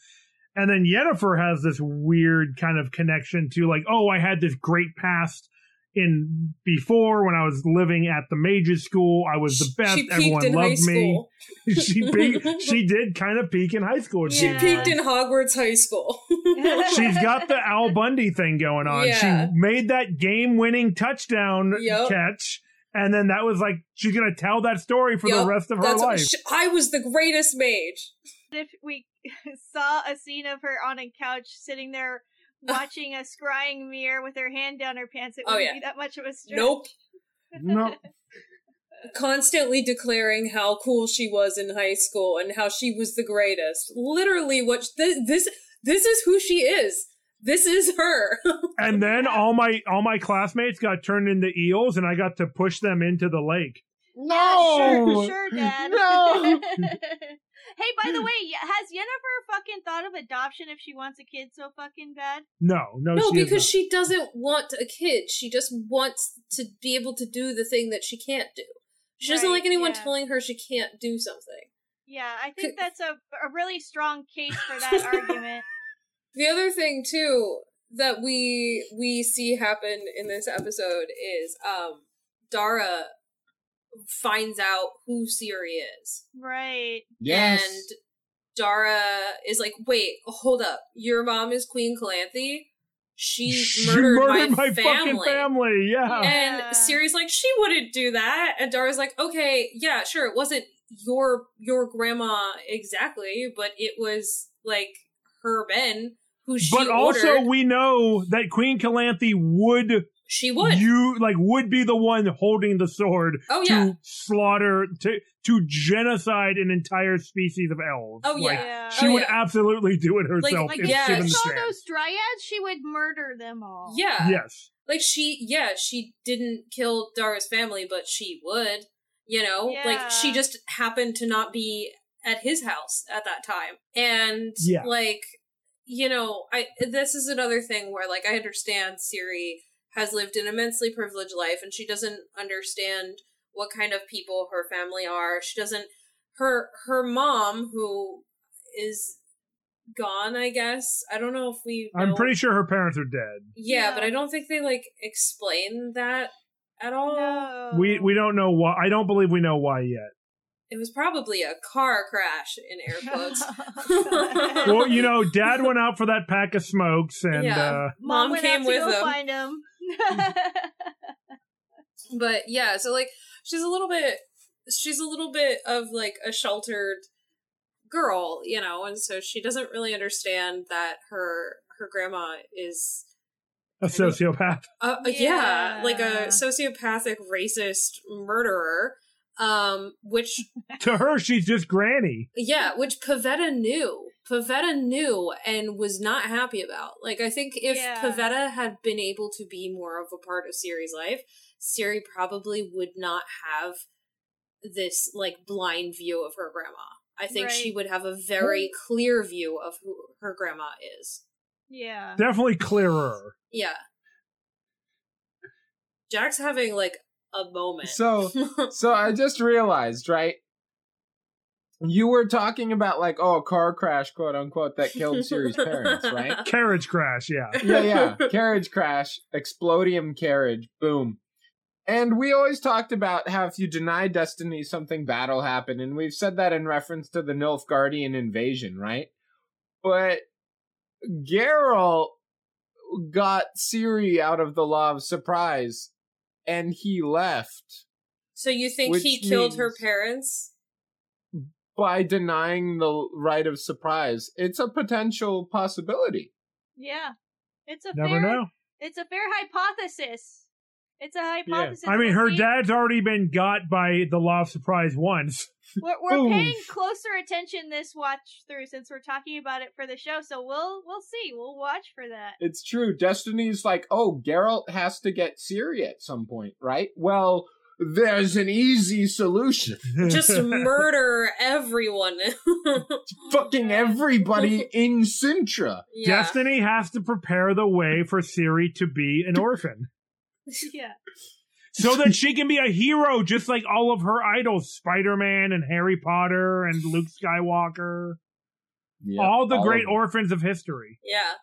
And then Yennefer has this weird kind of connection to like, oh, I had this great past in before when I was living at the mages school. I was the best. She Everyone in high loved me. <laughs> she peaked, she <laughs> did kind of peak in high school. She Yeah. peaked in Hogwarts High School. <laughs> She's got the Al Bundy thing going on. Yeah. She made that game winning touchdown Yep. catch. And then that was like, she's going to tell that story for the rest of her life. sh- I was the greatest mage. if we <laughs> saw a scene of her on a couch sitting there <laughs> watching a scrying mirror with her hand down her pants, it Oh, wouldn't yeah. be that much of a stretch. Nope. no, <laughs> Constantly declaring how cool she was in high school and how she was the greatest. Literally, what this this this is who she is. This is her. <laughs> and then all my all my classmates got turned into eels, and I got to push them into the lake. No! Sure, sure, <laughs> Dad. No! <laughs> hey, by the way, y- has Yennefer fucking thought of adoption if she wants a kid so fucking bad? No, no, no, she because she doesn't want a kid. She just wants to be able to do the thing that she can't do. She doesn't like anyone yeah. telling her she can't do something. Yeah, I think that's a, a really strong case for that argument. The other thing too that we we see happen in this episode is um Dara finds out who Ciri is. Right. Yes. And Dara is like, "Wait, hold up. Your mom is Queen Calanthe? She She murdered, my, fucking family." family. Yeah. Yeah. And Ciri's like, "She wouldn't do that." And Dara's like, "Okay, yeah, sure. It wasn't your your grandma exactly, but it was like her men who she but also, ordered. we know that Queen Calanthe would she would. you like would be the one holding the sword oh to yeah. slaughter to to genocide an entire species of elves. Oh, Like, yeah. Yeah. she Oh, would yeah. absolutely do it herself Like, if yeah, given the if she saw those dryads, she would murder them all. Yeah. Yes. Like she yeah, she didn't kill Dara's family, but she would. You know? Like she just happened to not be at his house at that time. And Yeah. like you know, I this is another thing where like I understand Ciri has lived an immensely privileged life and she doesn't understand what kind of people her family are. She doesn't her her mom who is gone. I guess I don't know if we. I'm pretty sure her parents are dead. Yeah, but I don't think they like explain that at all. No. We we don't know why. I don't believe we know why yet. It was probably a car crash in air <laughs> quotes. <laughs> Well, you know, Dad went out for that pack of smokes, and Yeah. uh, Mom went came out to with go them. Find him. <laughs> but yeah, so like she's a little bit she's a little bit of like a sheltered girl, you know, and so she doesn't really understand that her her grandma is a sociopath. uh, yeah. Yeah. like a sociopathic racist murderer um which <laughs> to her, she's just Granny. Yeah, which Pavetta knew. Pavetta knew and was not happy about. Like, I think if Yeah. Pavetta had been able to be more of a part of Ciri's life, Ciri probably would not have this, like, blind view of her grandma. I think she would have a very clear view of who her grandma is. yeah. Definitely clearer. Yeah. Jack's having, like, a moment. So, so I <laughs> just realized, right? You were talking about like, oh, a car crash, quote unquote, that killed Ciri's parents, right? <laughs> Carriage crash. Yeah. yeah, yeah. Carriage crash, explodium carriage, boom. And we always talked about how if you deny destiny, something bad will happen. And we've said that in reference to the Nilfgaardian invasion, right? But Geralt got Ciri out of the law of surprise and he left so you think he killed her parents? by denying the right of surprise. It's a potential possibility. Yeah. It's a Never fair know. it's a fair hypothesis. It's a hypothesis. I mean, her see. dad's already been got by the law of surprise once. <laughs> We're, we're paying closer attention this watch through since we're talking about it for the show, so we'll we'll see. We'll watch for that. It's true. Destiny's like, oh, Geralt has to get Ciri at some point, right? Well, there's an easy solution. <laughs> just murder everyone. <laughs> Fucking everybody in Cintra. yeah. Destiny has to prepare the way for Ciri to be an orphan. <laughs> yeah. so that she can be a hero just like all of her idols Spider-Man and Harry Potter and Luke Skywalker. all the great or orphans of history. Yeah.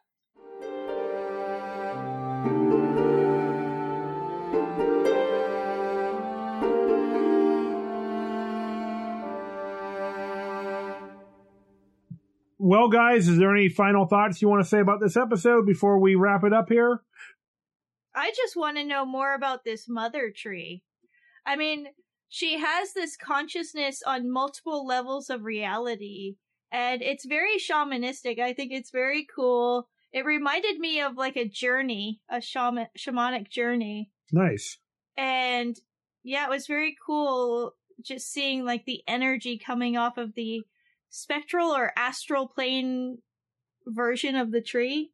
Well, guys, is there any final thoughts you want to say about this episode before we wrap it up here? I just want to know more about this mother tree. I mean, she has this consciousness on multiple levels of reality, and it's very shamanistic. I think it's very cool. It reminded me of like a journey, a shaman, shamanic journey. Nice. And yeah, it was very cool just seeing like the energy coming off of the spectral or astral plane version of the tree.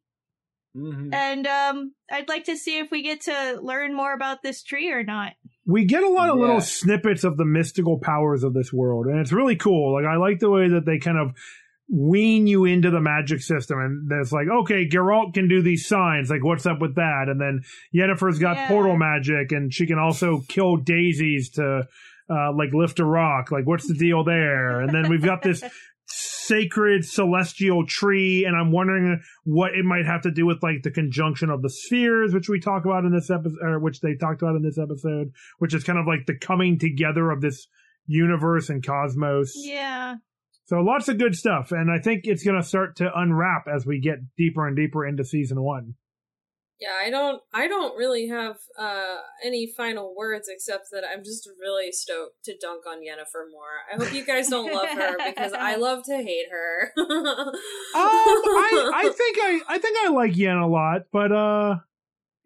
Mhm. And um I'd like to see if we get to learn more about this tree or not. We get a lot of little snippets of the mystical powers of this world, and it's really cool. Like I like the way that they kind of wean you into the magic system, and there's like, okay, Geralt can do these signs. Like, what's up with that? And then Yennefer's got Yeah. portal magic, and she can also kill daisies to uh, like lift a rock. Like, what's the deal there? And then we've got this <laughs> sacred celestial tree, and I'm wondering what it might have to do with like the conjunction of the spheres, which we talk about in this episode, or which they talked about in this episode, which is kind of like the coming together of this universe and cosmos. Yeah. So lots of good stuff, and I think it's going to start to unwrap as we get deeper and deeper into season one. Yeah, I don't I don't really have uh any final words except that I'm just really stoked to dunk on Yennefer more. I hope you guys don't love her because I <laughs> love to hate her. Um, I, I <laughs> think I, I think I like Yen a lot, but uh,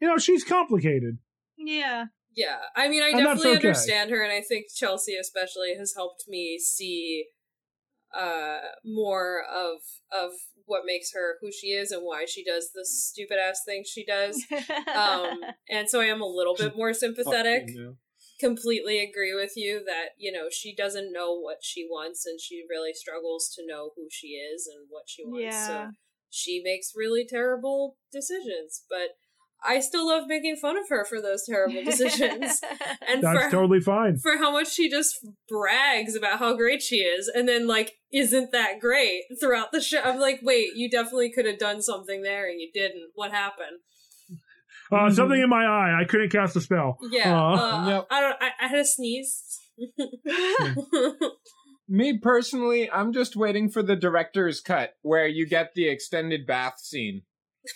you know, she's complicated. Yeah. Yeah, I mean, I And definitely okay. understand her, and I think Chelsea especially has helped me see uh more of of what makes her who she is and why she does the stupid ass things she does. Um, <laughs> and so I am a little bit more sympathetic. Completely agree with you that you know she doesn't know what she wants, and she really struggles to know who she is and what she wants. So Yeah. she makes really terrible decisions, but I still love making fun of her for those terrible decisions. <laughs> and That's for totally fine. for how much she just brags about how great she is and then like isn't that great throughout the show. I'm like, wait, you definitely could have done something there and you didn't. What happened? Uh, something in my eye. I couldn't cast a spell. Yeah. Uh, uh, <laughs> Yep. I don't I, I had a sneeze. <laughs> Me personally, I'm just waiting for the director's cut where you get the extended bath scene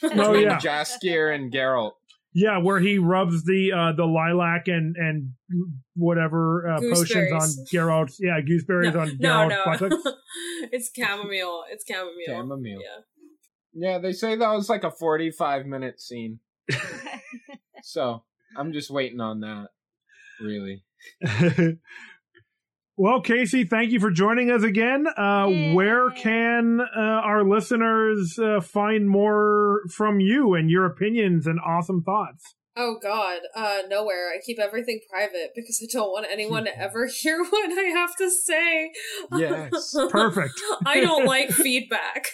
Oh yeah, Jaskier and Geralt. yeah, where he rubs the uh, the lilac and and whatever uh, potions on Gooseberries. Geralt's. Yeah, gooseberries no, on no, no. <laughs> it's chamomile. It's chamomile. Chamomile. Yeah. Yeah, they say that was like a 45 minute scene. <laughs> So I'm just waiting on that. Really. <laughs> well, Casey, thank you for joining us again. Uh, Yay. where can uh, our listeners uh, find more from you and your opinions and awesome thoughts? Oh God, uh, nowhere. I keep everything private because I don't want anyone to <laughs> ever hear <laughs> what I have to say. Yes. <laughs> Perfect. I don't like feedback.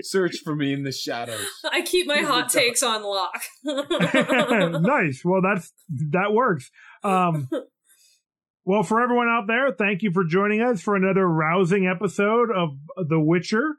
Search for me in the shadows. <laughs> I keep my hot takes on lock. <laughs> <laughs> nice. Well, that's that works. Um, well, for everyone out there, thank you for joining us for another rousing episode of The Witcher.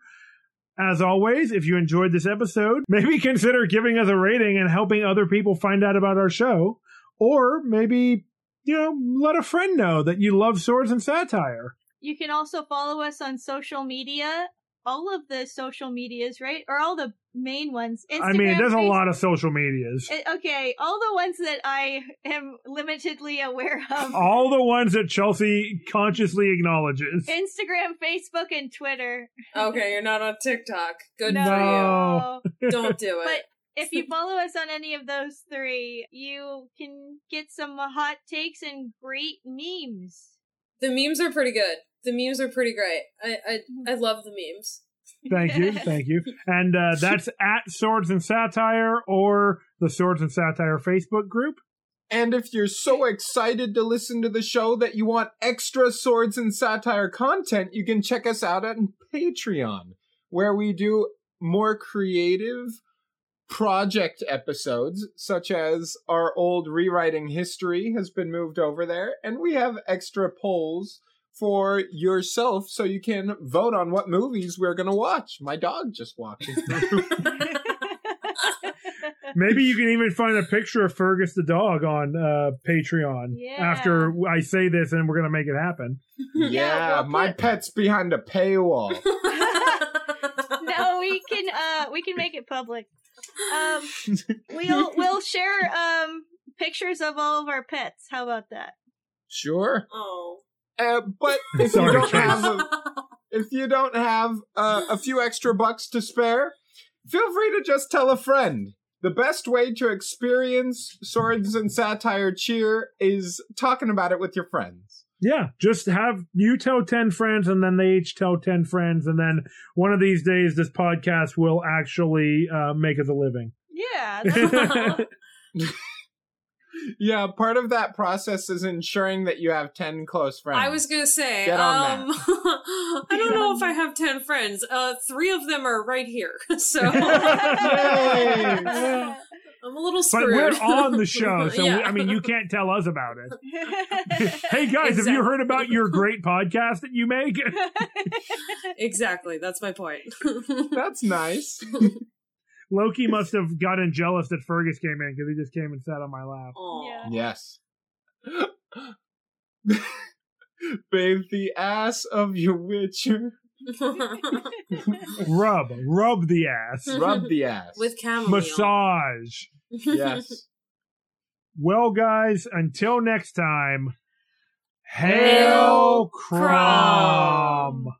As always, if you enjoyed this episode, maybe consider giving us a rating and helping other people find out about our show. Or maybe, you know, let a friend know that you love swords and satire. you can also follow us on social media. All of the social medias, right? Or all the main ones. I mean, Instagram, there's a lot of social medias. Eh, Okay, all the ones that I am limitedly aware of. <laughs> All the ones that Chelsea consciously acknowledges. Instagram, Facebook, and Twitter. okay, you're not on TikTok. Good no. No. for you. Don't do <laughs> it. But if you follow us on any of those three, you can get some hot takes and great memes. The memes are pretty good. The memes are pretty great. I I, I love the memes. Thank you, <laughs> thank you. And uh, that's <laughs> at Swords and Satire or the Swords and Satire Facebook group. And if you're so excited to listen to the show that you want extra swords and satire content, you can check us out on Patreon, where we do more creative project episodes, such as our old rewriting history has been moved over there, and we have extra polls for yourself so you can vote on what movies we're going to watch. My dog just walked in. <laughs> <laughs> Maybe you can even find a picture of Fergus the dog on uh, Patreon Yeah. after I say this, and we're gonna make it happen. <laughs> yeah, we'll my put- pet's behind a paywall. no, we can uh we can make it public. Um <laughs> we'll we'll share um pictures of all of our pets. How about that? Sure. oh. Uh, but <laughs> if you don't Kate. have a, if you don't have uh, a few extra bucks to spare, feel free to just tell a friend. The best way to experience swords and satire cheer is talking about it with your friends. Yeah, just have you tell ten friends, and then they each tell ten friends, and then one of these days, this podcast will actually uh, make us a living. Yeah. <laughs> Yeah, part of that process is ensuring that you have 10 close friends. I was gonna say, Get on um, <laughs> I don't know if I have ten friends. Uh, three of them are right here, <laughs> so I'm a little But we're on the show, <laughs> so we, I mean, you can't tell us about it. <laughs> Hey guys, have you heard about your great podcast that you make? <laughs> exactly. That's my point. That's nice. Loki must have gotten jealous that Fergus came in because he just came and sat on my lap. Aw. Yeah. Yes. Bathe the ass of your witcher. Rub, rub the ass, Rub the ass. With chamomile. massage. yes. <laughs> Well, guys, until next time, Hail Hail Crom.